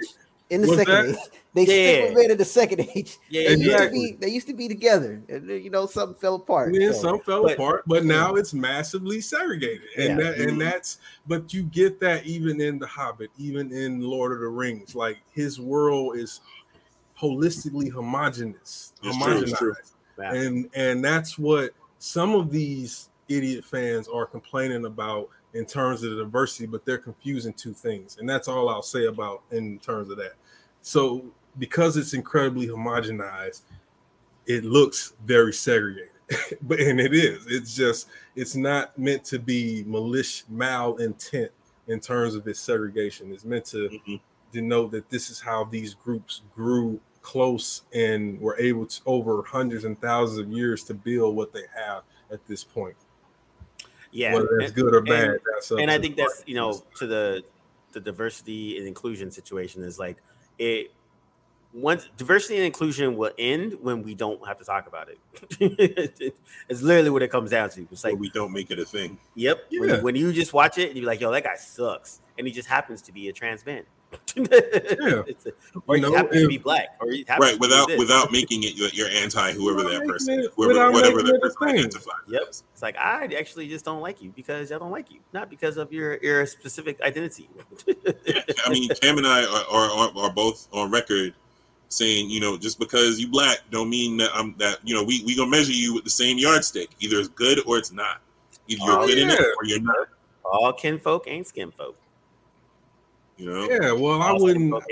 In the What's second that? age. They still Yeah. invaded the second age. Yeah, They used to be they used to be together, and uh, you know something fell apart. Yeah, so- some fell but- apart, but now it's massively segregated, and Yeah. that and mm-hmm. that's. But you get that even in the Hobbit, even in Lord of the Rings. Like his world is holistically homogenous, It's true, homogenized, true. Yeah. and and that's what some of these idiot fans are complaining about in terms of the diversity. But they're confusing two things, and that's all I'll say about in terms of that. So because it's incredibly homogenized, it looks very segregated. but and it is. It's just it's not meant to be malicious malintent in terms of its segregation. It's meant to Mhm. denote that this is how these groups grew close and were able to over hundreds and thousands of years to build what they have at this point. Yeah. Whether that's And- good or and- bad, that's and I think that's you know to the the diversity and inclusion situation is like it once diversity and inclusion will end when we don't have to talk about it. it's literally what it comes down to. It's Like like, we don't make it a thing. yep, when, Yeah. you, when you just watch it and you're like, yo, that guy sucks, and he just happens to be a trans man. Yeah. Or You he know, happens to be black, or he happens Right, to without this. without making it you're, you're anti whoever that person, it, whoever whatever that it a person thing. identifies Yep. as. It's like I actually just don't like you because I don't like you, not because of your your specific identity. I mean, Cam and I are, are, are, are both on record saying, you know, just because you black don't mean that I'm that you know we we gonna measure you with the same yardstick. Either it's good or it's not. Either you're Oh, good in it or you're not. All kinfolk ain't skinfolk. You know. Yeah, well, I All wouldn't. skinfolk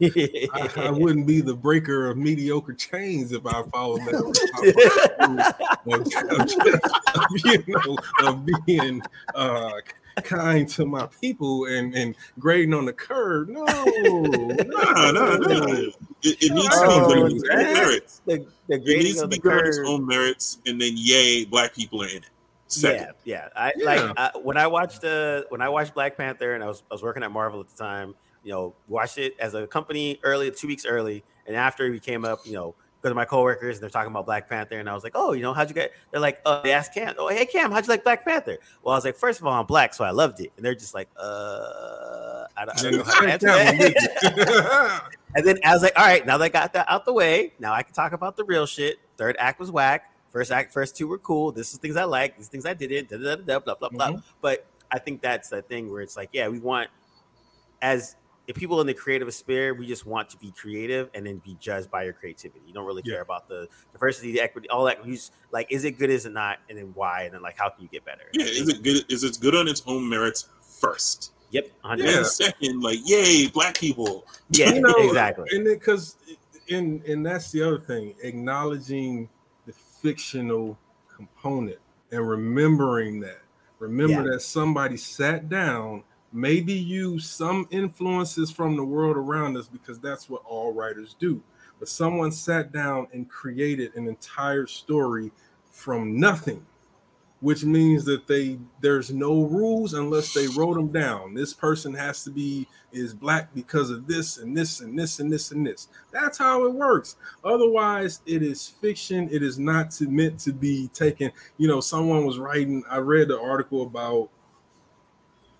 ain't kinfolk. I, I wouldn't be the breaker of mediocre chains if I followed that. of, you know, of being uh, kind to my people and, and grading on the curve. No, No, no, no. It, it needs to be good on its own man. merits. the, the It grading needs to of be the on its curve. own merits, and then yay, black people are in it. Second. Yeah, yeah. I Yeah. like I, when I watched uh when I watched Black Panther and I was I was working at Marvel at the time. You know, watched it as a company early, two weeks early, and after we came up, you know, go to my coworkers and they're talking about Black Panther, and I was like, oh, you know, how'd you get? They're like, oh, they asked Cam, oh, hey Cam, how'd you like Black Panther? Well, I was like, first of all, I'm black, so I loved it, and they're just like, uh, I don't, I don't know how to answer that. And then I was like, all right, now that I got that out the way, now I can talk about the real shit. Third act was whack. First act, first two were cool. This is things I like. These things I didn't. Da, da, da, da, blah blah blah. Mhm. But I think that's the thing where it's like, yeah, we want as if people in the creative sphere, we just want to be creative and then be judged by your creativity. You don't really Yeah. care about the diversity, the equity, all that. Who's like, is it good? Is it not? And then why? And then like, how can you get better? Yeah, is it good? Is it good on its own merits first? Yep, 100%. And then second, like, yay, black people. yeah, You know, exactly. And then because, and and that's the other thing, acknowledging the fictional component and remembering that. Remember Yeah. that somebody sat down, maybe used some influences from the world around us because that's what all writers do. But someone sat down and created an entire story from nothing which means that they there's no rules unless they wrote them down. This person has to be is black because of this and this and this and this and this. That's how it works. Otherwise, it is fiction. It is not to, meant to be taken. You know, someone was writing. I read the article about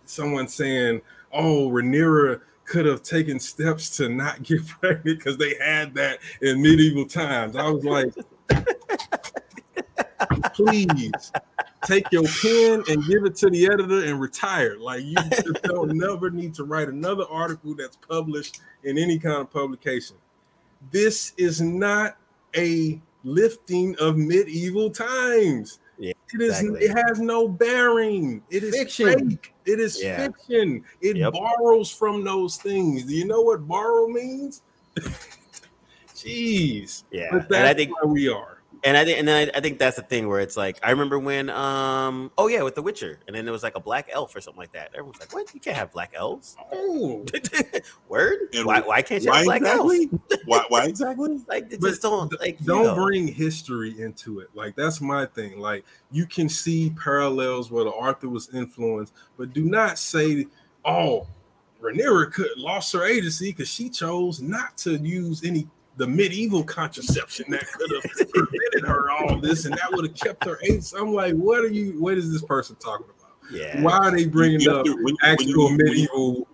someone saying, "Oh, Rhaenyra." Could have taken steps to not get pregnant because they had that in medieval times. I was like, please take your pen and give it to the editor and retire. Like you just don't never need to write another article that's published in any kind of publication. This is not a lifting of medieval times. Yeah, it is. exactly. It has no bearing. It is Fiction. fake. It is Yeah. fiction. It Yep. borrows from those things. Do you know what borrow means? Jeez. Yeah, But and I think where we are. And I think, and then I, I think that's the thing where it's like I remember when, um, oh yeah, with The Witcher, and then there was like a black elf or something like that. Everyone's like, "What? You can't have black elves? Oh, Word? And why? Why can't you Why have black exactly? elves? why, why exactly? Like, just don't like. don't know. bring history into it. Like that's my thing. Like you can see parallels where the Arthur was influenced, but do not say, "Oh, Rhaenyra could lost her agency because she chose not to use any the medieval contraception that could have prevented her all this, and that would have kept her agency." I'm like, what are you? What is this person talking about? Yeah. Why are they bringing You- up when- when actual when you- medieval?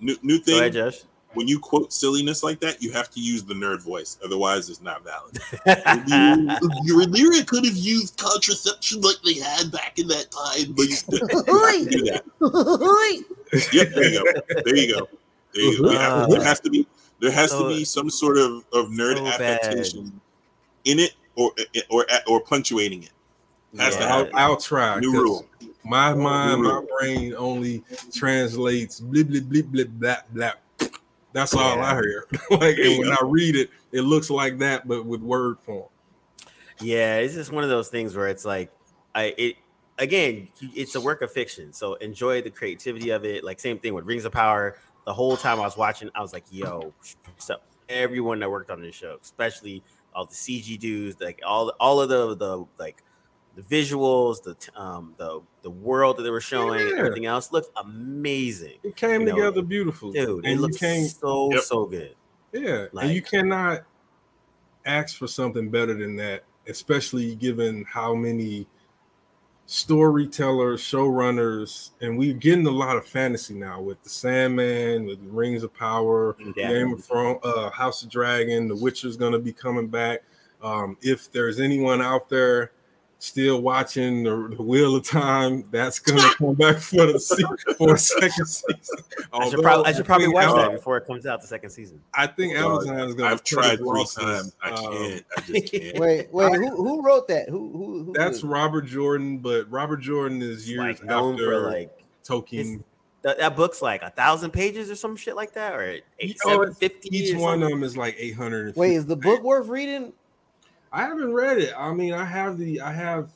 new new Go thing. ahead, Josh. when you quote silliness like that, you have to use the nerd voice. Otherwise, it's not valid. Your lyric could have used contraception like they had back in that time, but you, you have do that. Yep, there you go. There you go. There you go. You have- uh-huh. there has to be there has to be some sort of, of nerd So bad. affectation in it or or or punctuating it. Has to Yeah. happen. I'll, I'll try. New 'cause rule. My mind, my brain only translates blip blip blip blip blah blah. That's all Yeah. I hear. like, and when go. I read it, it looks like that, but with word form. Yeah, it's just one of those things where it's like, I it again, it's a work of fiction. So enjoy the creativity of it. Like same thing with Rings of Power. The whole time I was watching, I was like, yo, so everyone that worked on this show, especially all the CG dudes, like all all of the the like the visuals, the um the the world that they were showing, Yeah. everything else looked amazing, It came You know, together beautiful, dude. It And you looks can't, so Yep. so good. yeah, and you cannot ask for something better than that, especially given how many storytellers, showrunners, and we're getting a lot of fantasy now with the Sandman, with Rings of Power, Yeah. Game of Thrones, uh, House of Dragon, The Witcher's going to be coming back. Um, if there's anyone out there still watching the, the Wheel of Time, that's going to come back for the se- for a second season. I should, Although prob- I should probably think watch Am- that before it comes out the second season. I think Amazon is gonna. I've tried three times. I um, can't. I just can't. Wait, wait, who, who wrote that? Who who, who That's did? Robert Jordan, but Robert Jordan is years Like known after for like Tolkien. that, that book's like a thousand pages or some shit like that, or eight, Oh, seven fifty. Each or one of them is like eight hundred. Wait, is the book worth reading? I haven't read it. I mean, I have the I have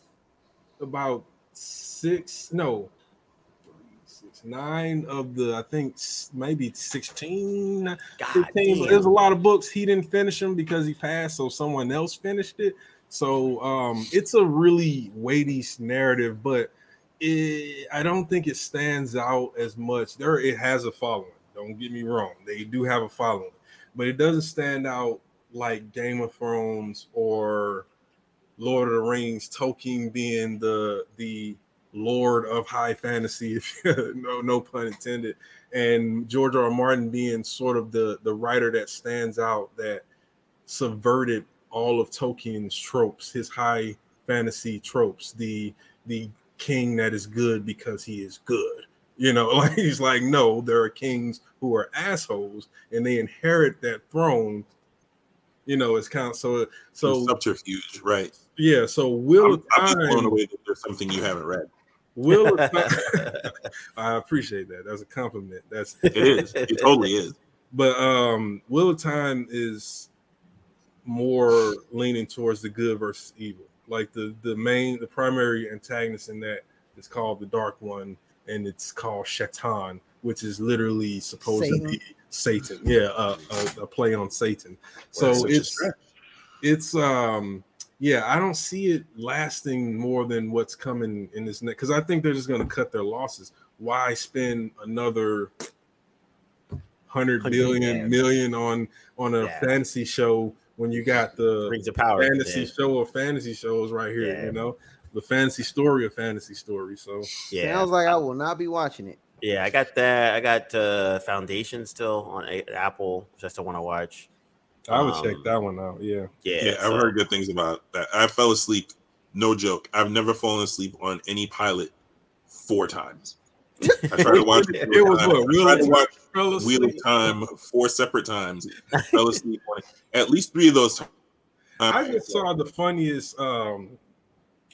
about six, no, three, six, nine of the I think maybe 16, God 15. There's a lot of books. He didn't finish them because he passed, so someone else finished it. So um it's a really weighty narrative, but it, I don't think it stands out as much. There it has a following. Don't get me wrong. They do have a following, but it doesn't stand out like Game of Thrones or Lord of the Rings, Tolkien being the the Lord of high fantasy, if no no pun intended, and George R. R. Martin being sort of the the writer that stands out that subverted all of Tolkien's tropes, his high fantasy tropes, the the king that is good because he is good. You know, like he's like, no, there are kings who are assholes and they inherit that throne. You know, it's kind of so so subterfuge, right? yeah. So Will I'm, I'm just blown away that there's something you haven't read. Wheel of Time. I appreciate that. That's a compliment. That's It is. It totally is. but um Wheel of Time is more leaning towards the good versus evil. Like the the main the primary antagonist in that is called the Dark One, and it's called Shaitan, which is literally supposed Satan. to be Satan. Yeah, uh, a, a play on Satan. So Such it's it's um yeah i don't see it lasting more than what's coming in this next because i think they're just going to cut their losses why spend another 100 Hundred, billion yeah. million on on a Yeah. fantasy show when you got the Rings of Power. fantasy yeah. show of fantasy shows right here Yeah. you know the fantasy story of fantasy story so Yeah, Sounds like I will not be watching it. Yeah. I got that. I got uh, Foundation still on a- Apple. Just I still want to watch. i would Um, check that one out yeah Yeah, Yeah, I've heard good things about that. I fell asleep. No joke. I've never fallen asleep on any pilot four times. I tried to watch it. It was I what, Wheel tried of to watch Wheel of. Time four separate times. fell asleep on it. At least three of those times. I just saw the funniest um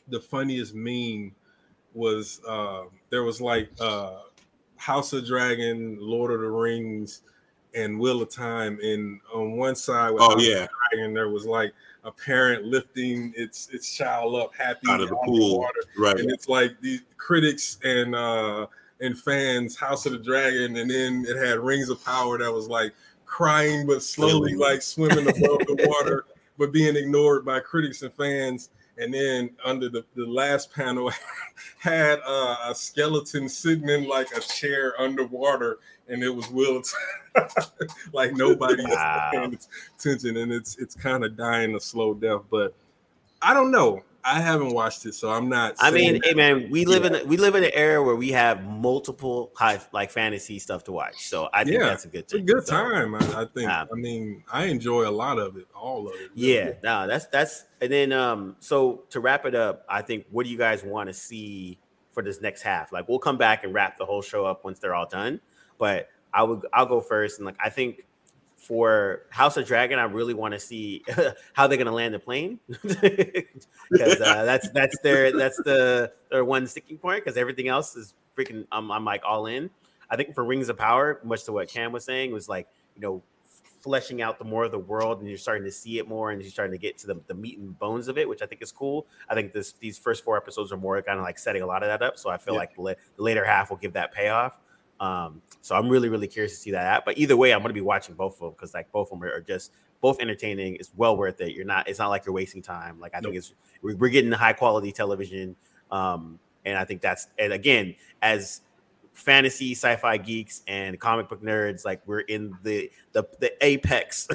the funniest meme was uh there was like uh House of Dragon, Lord of the Rings, and Wheel of Time. And on one side with Oh House of yeah, Dragon, there was like a parent lifting its its child up happy out of the pool. water. Right. And it's like these critics and uh and fans, House of the Dragon, and then it had Rings of Power that was like crying but slowly like swimming above the water, but being ignored by critics and fans. And then under the, the last panel had uh, a skeleton sitting in like a chair underwater, and it was Will. like nobody Wow. is paying attention, and it's it's kind of dying a slow death. But I don't know. I haven't watched it, so I'm not. I mean, hey man, we live Yeah. in we live in an era where we have multiple high like fantasy stuff to watch. So I think Yeah, that's a good a good So, time. I, I think. Um, I mean, I enjoy a lot of it, all of it. Yeah, no, that's that's and then um so to wrap it up, I think what do you guys want to see for this next half? Like we'll come back and wrap the whole show up once they're all done. But I would I'll go first and like I think for House of Dragon, I really want to see how they're gonna land the plane because uh, that's that's their that's the their one sticking point because everything else is freaking I'm, I'm like all in. I think for Rings of Power, much to what Cam was saying, was like you know fleshing out the more of the world and you're starting to see it more and you're starting to get to the, the meat and bones of it which i think is cool i think this these first four episodes are more kind of like setting a lot of that up so i feel Yeah. like the, la- the later half will give that payoff um so i'm really really curious to see that at. but either way i'm going to be watching both of them because like both of them are, just both entertaining it's well worth it you're not it's not like you're wasting time like i think it's we're, getting high quality television um and i think that's and again as fantasy sci-fi geeks and comic book nerds like we're in the the, the apex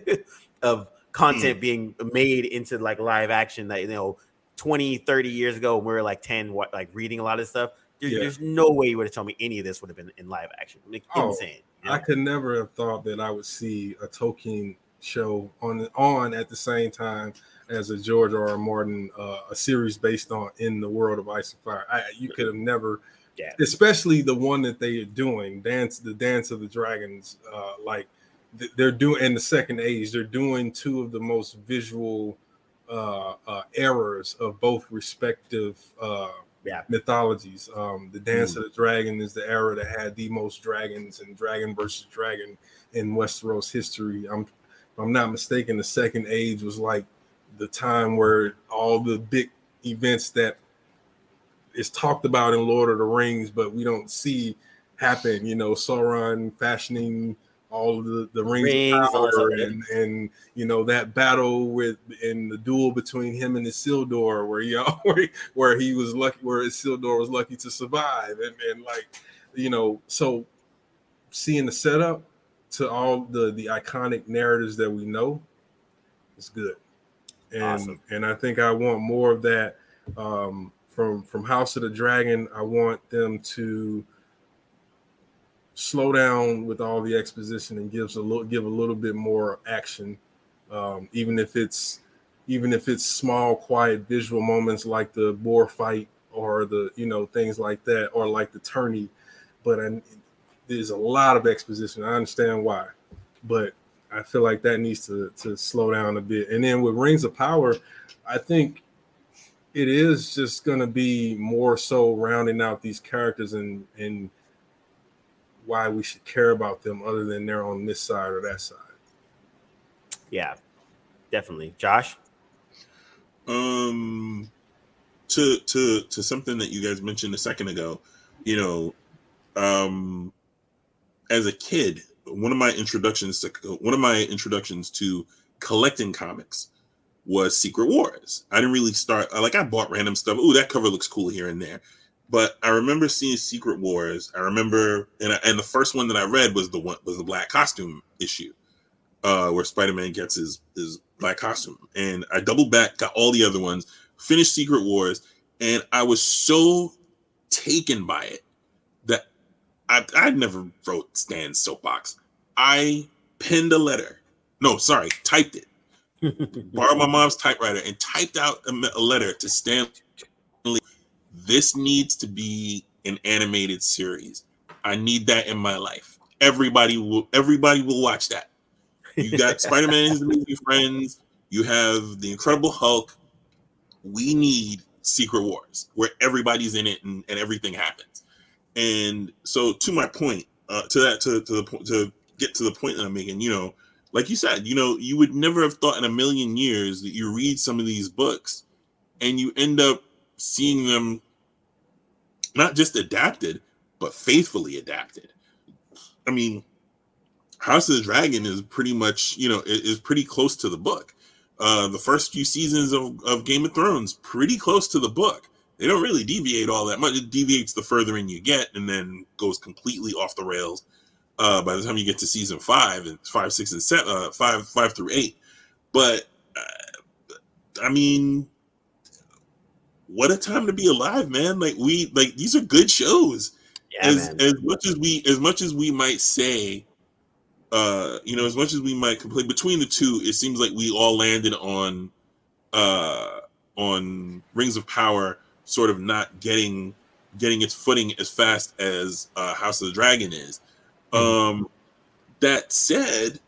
of content being made into like live action that you know 20 30 years ago when we were like 10 what like reading a lot of stuff there- Yeah. there's no way you would have told me any of this would have been in live action like, Oh, insane you I could never have thought that I would see a Tolkien show on on at the same time as a George R. R. Martin, uh, a series based on in the world of Ice and Fire. I, you could have never, Yeah. especially the one that they are doing, dance the Dance of the Dragons. Uh, like they're doing in the Second Age, they're doing two of the most visual uh, uh, eras of both respective. Yeah. mythologies. Um, the Dance of the Dragon is the era that had the most dragons and dragon versus dragon in Westeros history. I'm, if I'm not mistaken, the Second Age was like the time where all the big events that is talked about in Lord of the Rings, but we don't see happen. You know, Sauron fashioning all of the, the rings, Rings, of power, and and you know that battle with and the duel between him and Isildur, where he where he, where he was lucky, where Isildur was lucky to survive, and and like you know, so seeing the setup to all the the iconic narratives that we know is good, and Awesome. and I think I want more of that um, from from House of the Dragon. I want them to slow down with all the exposition and gives a little give a little bit more action, um, even if it's even if it's small, quiet visual moments like the boar fight or the you know things like that, or like the tourney. But I, there's a lot of exposition. I understand why, but I feel like that needs to to slow down a bit. And then with Rings of Power, I think it is just going to be more so rounding out these characters and and why we should care about them other than they're on this side or that side. yeah definitely. Josh? Um to to to something that you guys mentioned a second ago you know um as a kid one of my introductions to one of my introductions to collecting comics was secret wars. I didn't really start like i bought random stuff. Oh that cover looks cool here and there but i remember seeing secret wars. I remember and, I, and the first one that i read was the one was the black costume issue uh where spider-man gets his his black costume. And i doubled back got all the other ones finished secret wars and i was so taken by it that i i never wrote stan's soapbox. I penned a letter. No sorry typed it. Borrowed my mom's typewriter and typed out a, a letter to stan. This needs to be an animated series i need that in my life everybody will everybody will watch that you got Spider-Man and his amazing friends. You have the Incredible Hulk. We need Secret Wars where everybody's in it and, and everything happens. And so, to my point, uh, to that, to to the po- to get to the point that I'm making, you know, like you said, you know, you would never have thought in a million years that you read some of these books and you end up seeing them not just adapted, but faithfully adapted. I mean, House of the Dragon is pretty much, you know, is, is pretty close to the book. Uh, the first few seasons of, of Game of Thrones, pretty close to the book. They don't really deviate all that much. It deviates the further in you get, and then goes completely off the rails. Uh, by the time you get to season five and five, six, and seven, uh, five, five through eight. But uh, I mean, what a time to be alive, man! Like we like these are good shows. Yeah, as man. as much as we as much as we might say, uh, you know, as much as we might complain between the two, it seems like we all landed on, uh, on Rings of Power, sort of not getting getting its footing as fast as uh, House of the Dragon is. Um, that said,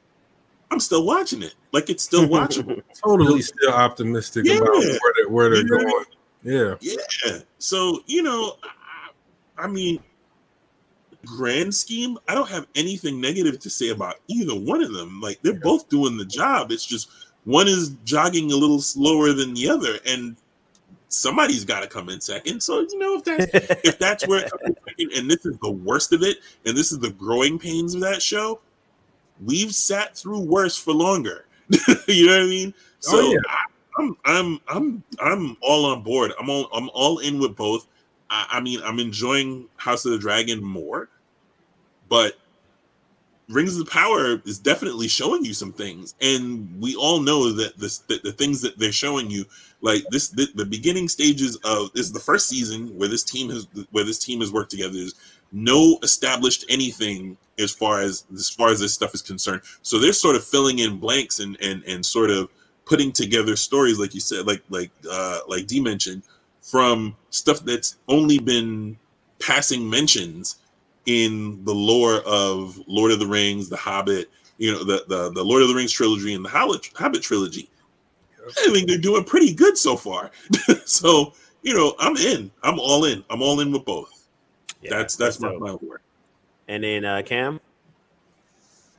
I'm still watching it. Like it's still watchable. Totally still optimistic Yeah. about where they're, where they're You know what I going. Yeah. Yeah. So, you know, I, I mean, grand scheme, I don't have anything negative to say about either one of them. Like they're Yeah. both doing the job. It's just one is jogging a little slower than the other, and somebody's got to come in second. So, you know, if that's if that's where it comes in second, and this is the worst of it, and this is the growing pains of that show, we've sat through worse for longer. you know what I mean? Oh, so Oh, yeah. I, I'm I'm I'm I'm all on board. I'm all I'm all in with both. I, I mean, I'm enjoying House of the Dragon more, but Rings of the Power is definitely showing you some things, and we all know that this that the things that they're showing you, like this, the, the beginning stages of this is the first season where this team has where this team has worked together. is no established anything as far as as far as this stuff is concerned. So they're sort of filling in blanks and and and sort of putting together stories, like you said, like like uh, like D mentioned, from stuff that's only been passing mentions in the lore of Lord of the Rings, The Hobbit, you know, the the, the Lord of the Rings trilogy and the Hobbit, Hobbit trilogy. I think they're doing pretty good so far. so you know, I'm in. I'm all in. I'm all in with both. Yeah, that's that's my dope. final word. And then uh, Cam,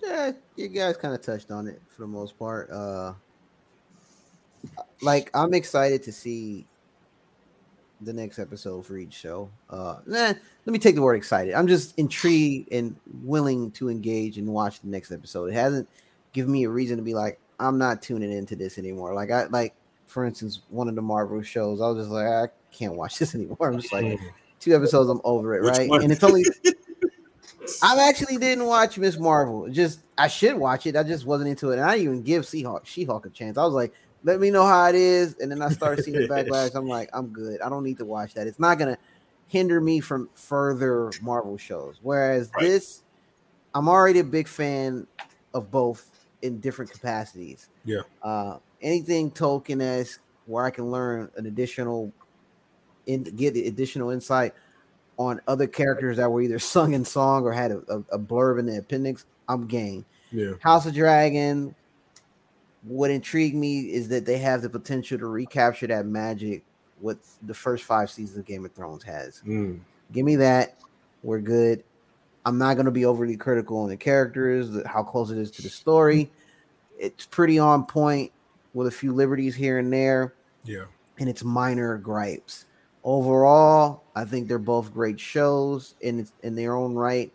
Yeah, you guys kind of touched on it for the most part. Uh like I'm excited to see the next episode for each show. Uh nah, let me take the word excited. I'm just intrigued and willing to engage and watch the next episode. It hasn't given me a reason to be like, I'm not tuning into this anymore. Like I like for instance, one of the Marvel shows, I was just like, I can't watch this anymore. I'm just like two episodes, I'm over it, Which right? one? And it's only I actually didn't watch Miss Marvel. Just I should watch it. I just wasn't into it. And I didn't even give She-Hulk, a chance. I was like, let me know how it is. And then I start seeing the backlash. I'm like, I'm good. I don't need to watch that. It's not gonna hinder me from further Marvel shows. Whereas Right. this, I'm already a big fan of both in different capacities. Yeah. Uh anything Tolkien esque where I can learn an additional in get the additional insight on other characters that were either sung in song or had a, a, a blurb in the appendix, I'm game. Yeah. House of Dragon, what intrigued me is that they have the potential to recapture that magic what the first five seasons of Game of Thrones has. Mm. Give me that. We're good. I'm not going to be overly critical on the characters, how close it is to the story. It's pretty on point with a few liberties here and there Yeah. and it's minor gripes. Overall, I think they're both great shows in in their own right.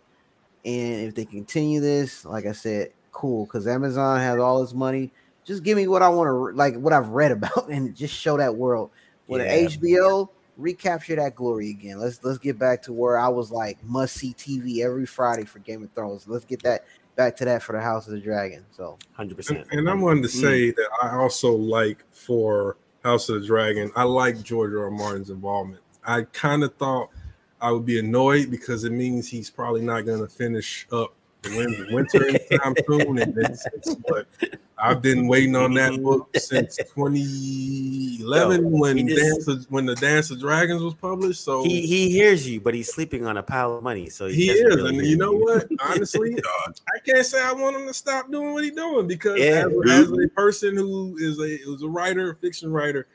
And if they continue this, like I said, cool. Because Amazon has all this money. Just give me what I want to like, what I've read about, and just show that world. With Yeah. HBO, recapture that glory again. Let's let's get back to where I was like must see TV every Friday for Game of Thrones. Let's get that back to that for the House of the Dragon. So hundred And, percent. and I wanted to Mm. say that I also like for House of the Dragon, I like George R. R. Martin's involvement. I kind of thought I would be annoyed because it means he's probably not going to finish up the win- winter anytime soon. And it's, it's, but I've been waiting on that book since 2011 Yo, when just- Dance of, when the Dance of Dragons was published. So He he hears you, but he's sleeping on a pile of money. So he doesn't is, really and you know what? Honestly, God. I can't say I want him to stop doing what he's doing because Yeah. as, as a person who is a who's a writer, a fiction writer,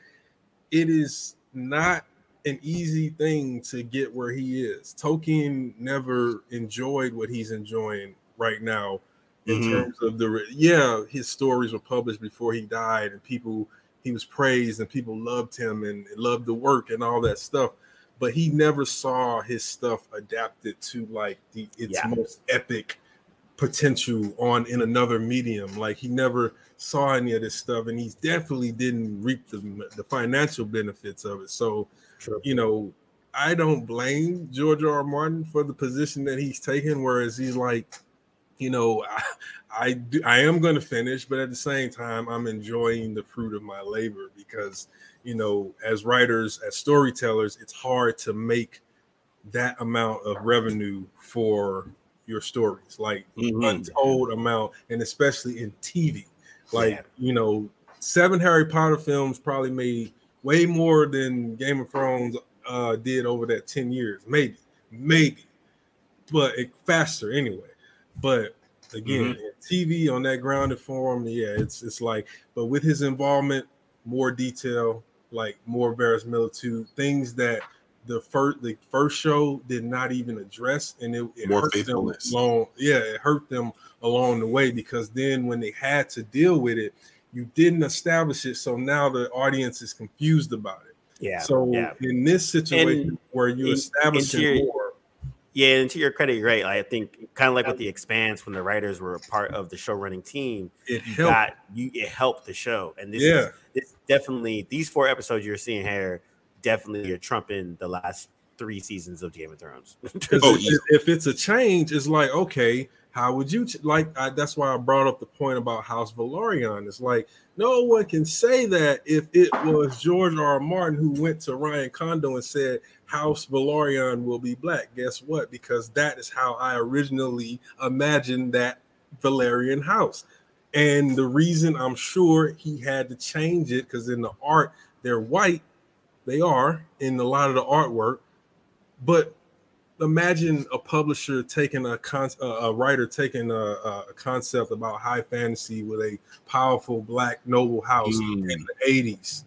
it is not an easy thing to get where he is. Tolkien never enjoyed what he's enjoying right now in Mhm. terms of the yeah, his stories were published before he died, and people he was praised and people loved him and loved the work and all that stuff. But he never saw his stuff adapted to like the its Yeah. most epic potential on in another medium. Like he never saw any of this stuff, and he definitely didn't reap the the financial benefits of it. So you know, I don't blame George R. R. Martin for the position that he's taken, whereas he's like, you know, I, I, do, I am going to finish, but at the same time, I'm enjoying the fruit of my labor because, you know, as writers, as storytellers, it's hard to make that amount of revenue for your stories, like Mhm. untold amount, and especially in TV. Like, Yeah. you know, seven Harry Potter films probably made way more than Game of Thrones uh, did over that 10 years, maybe, maybe, but it, faster anyway. But again, mm-hmm. in TV on that grounded form, yeah, it's it's like, but with his involvement, more detail, like more verisimilitude, things that the first the first show did not even address, and it, it More hurt them faithfulness. along. Yeah, it hurt them along the way because then when they had to deal with it, you didn't establish it, so now the audience is confused about it. Yeah. So yeah. in this situation And where you in- establish into more, Yeah, and to your credit, you're right. Like, I think kind of like with the expanse when the writers were a part of the show running team, it you helped. got you it helped the show. And this Yeah. is this definitely these four episodes you're seeing here definitely are trumping the last three seasons of Game of Thrones. Oh, if, if it's a change, it's like okay, how would you ch- like? I, that's why I brought up the point about House Velaryon. It's like no one can say that if it was George R. R. Martin who went to Ryan Condal and said House Velaryon will be black. Guess what? Because that is how I originally imagined that Velaryon house. And the reason I'm sure he had to change it because in the art they're white, they are in a lot of the artwork, but imagine a publisher taking a con- a, a writer taking a, a concept about high fantasy with a powerful black noble house Mm. in the 80s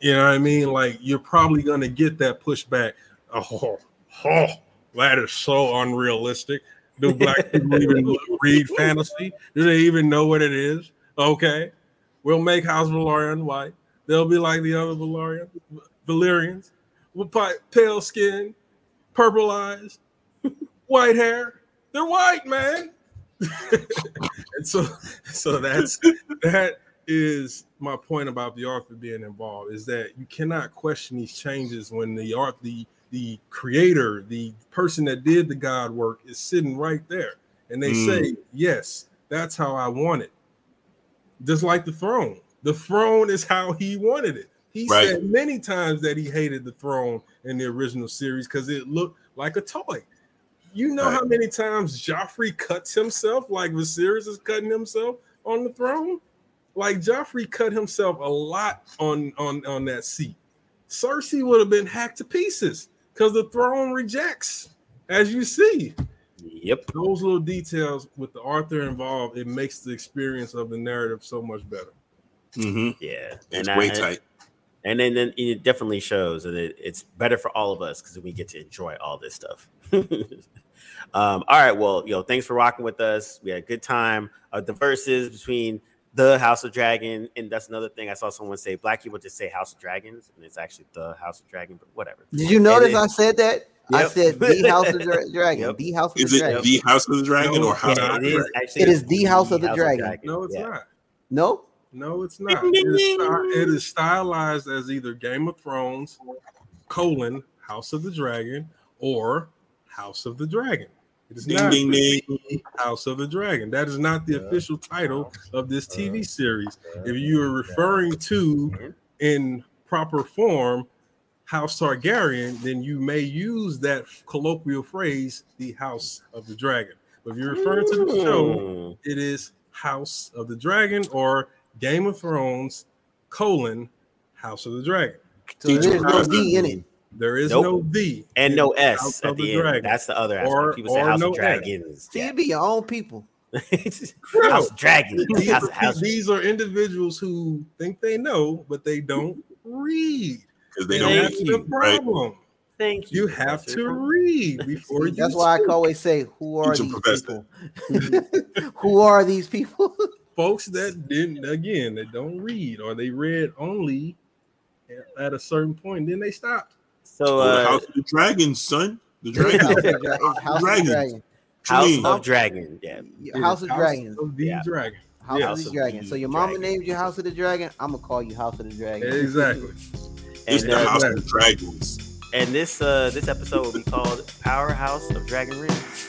you know what i mean? Like you're probably going to get that pushback. Oh, oh that is so unrealistic. Do black people even read fantasy? Do they even know what it is? Okay. We'll make house Velaryon white. They'll be like the other Velaryon Velaryons. With pale skin purple eyes, white hair. They're white, man. and so, so that's that is my point about the author being involved is that you cannot question these changes when the art, the the creator, the person that did the God work is sitting right there, and they Mm. say, "Yes, that's how I want it." Just like the throne, the throne is how he wanted it. He Right. said many times that he hated the throne in the original series because it looked like a toy. You know how many times Joffrey cuts himself like Viserys is cutting himself on the throne? Like Joffrey cut himself a lot on on on that seat. Cersei would have been hacked to pieces because the throne rejects, as you see. yep. Those little details with the Arthur involved, it makes the experience of the narrative so much better. Mm-hmm. Yeah. It's and way I- tight. And then, then it definitely shows that it, it's better for all of us because we get to enjoy all this stuff. um, all right, well, yo, thanks for rocking with us. We had a good time. Uh, the verses between the House of Dragon, and that's another thing I saw someone say. Black people just say House of Dragons, and it's actually the House of Dragon, but whatever. Did you notice then- I said that? I said the House of Dra- Dragon. Yep. The House of Is the it Dragon. the House of the Dragon No, or House Yeah, of the is Dragon? actually. It is the House of the Dragon. No, it's Yeah. not. no, No, it's not. It is, it is stylized as either Game of Thrones, colon, House of the Dragon, or House of the Dragon. It is Ding not ding ding. House of the Dragon. That is not the Yeah. official title of this TV series. If you are referring to in proper form House Targaryen, then you may use that colloquial phrase, the House of the Dragon. But if you're referring to the show, it is House of the Dragon or Game of Thrones colon House of the Dragon. so Teach there's no D in it. There is Nope. no V and no S of at the, the end. Dragon. That's the other aspect. Or- People say House no of S. Dragons. See, Yeah. it be your own people. House of Dragons. These, House are, House. these are individuals who think they know, but they don't read. Because they And don't. Thank you. the problem. Thank you. You have Professor. to read before you. That's why I always say, "Who are Teach 'em, these people? Who are these people?" folks that didn't again that don't read or they read only at a certain point, then they stopped. So, Oh, the uh, House of the Dragon, son. The Dragon. House of Dra- it's House of Dragons. Dragon. House mean? of Dragon. Yeah. It House of Dragons. of the Yeah. Dragon. House Yeah. of the Dragon. So your mama named you House of the Dragon. I'm gonna call you House of the Dragon. Exactly. It's And, the uh, House of the Dragons. and this uh this episode will be called Powerhouse of Dragon Rings.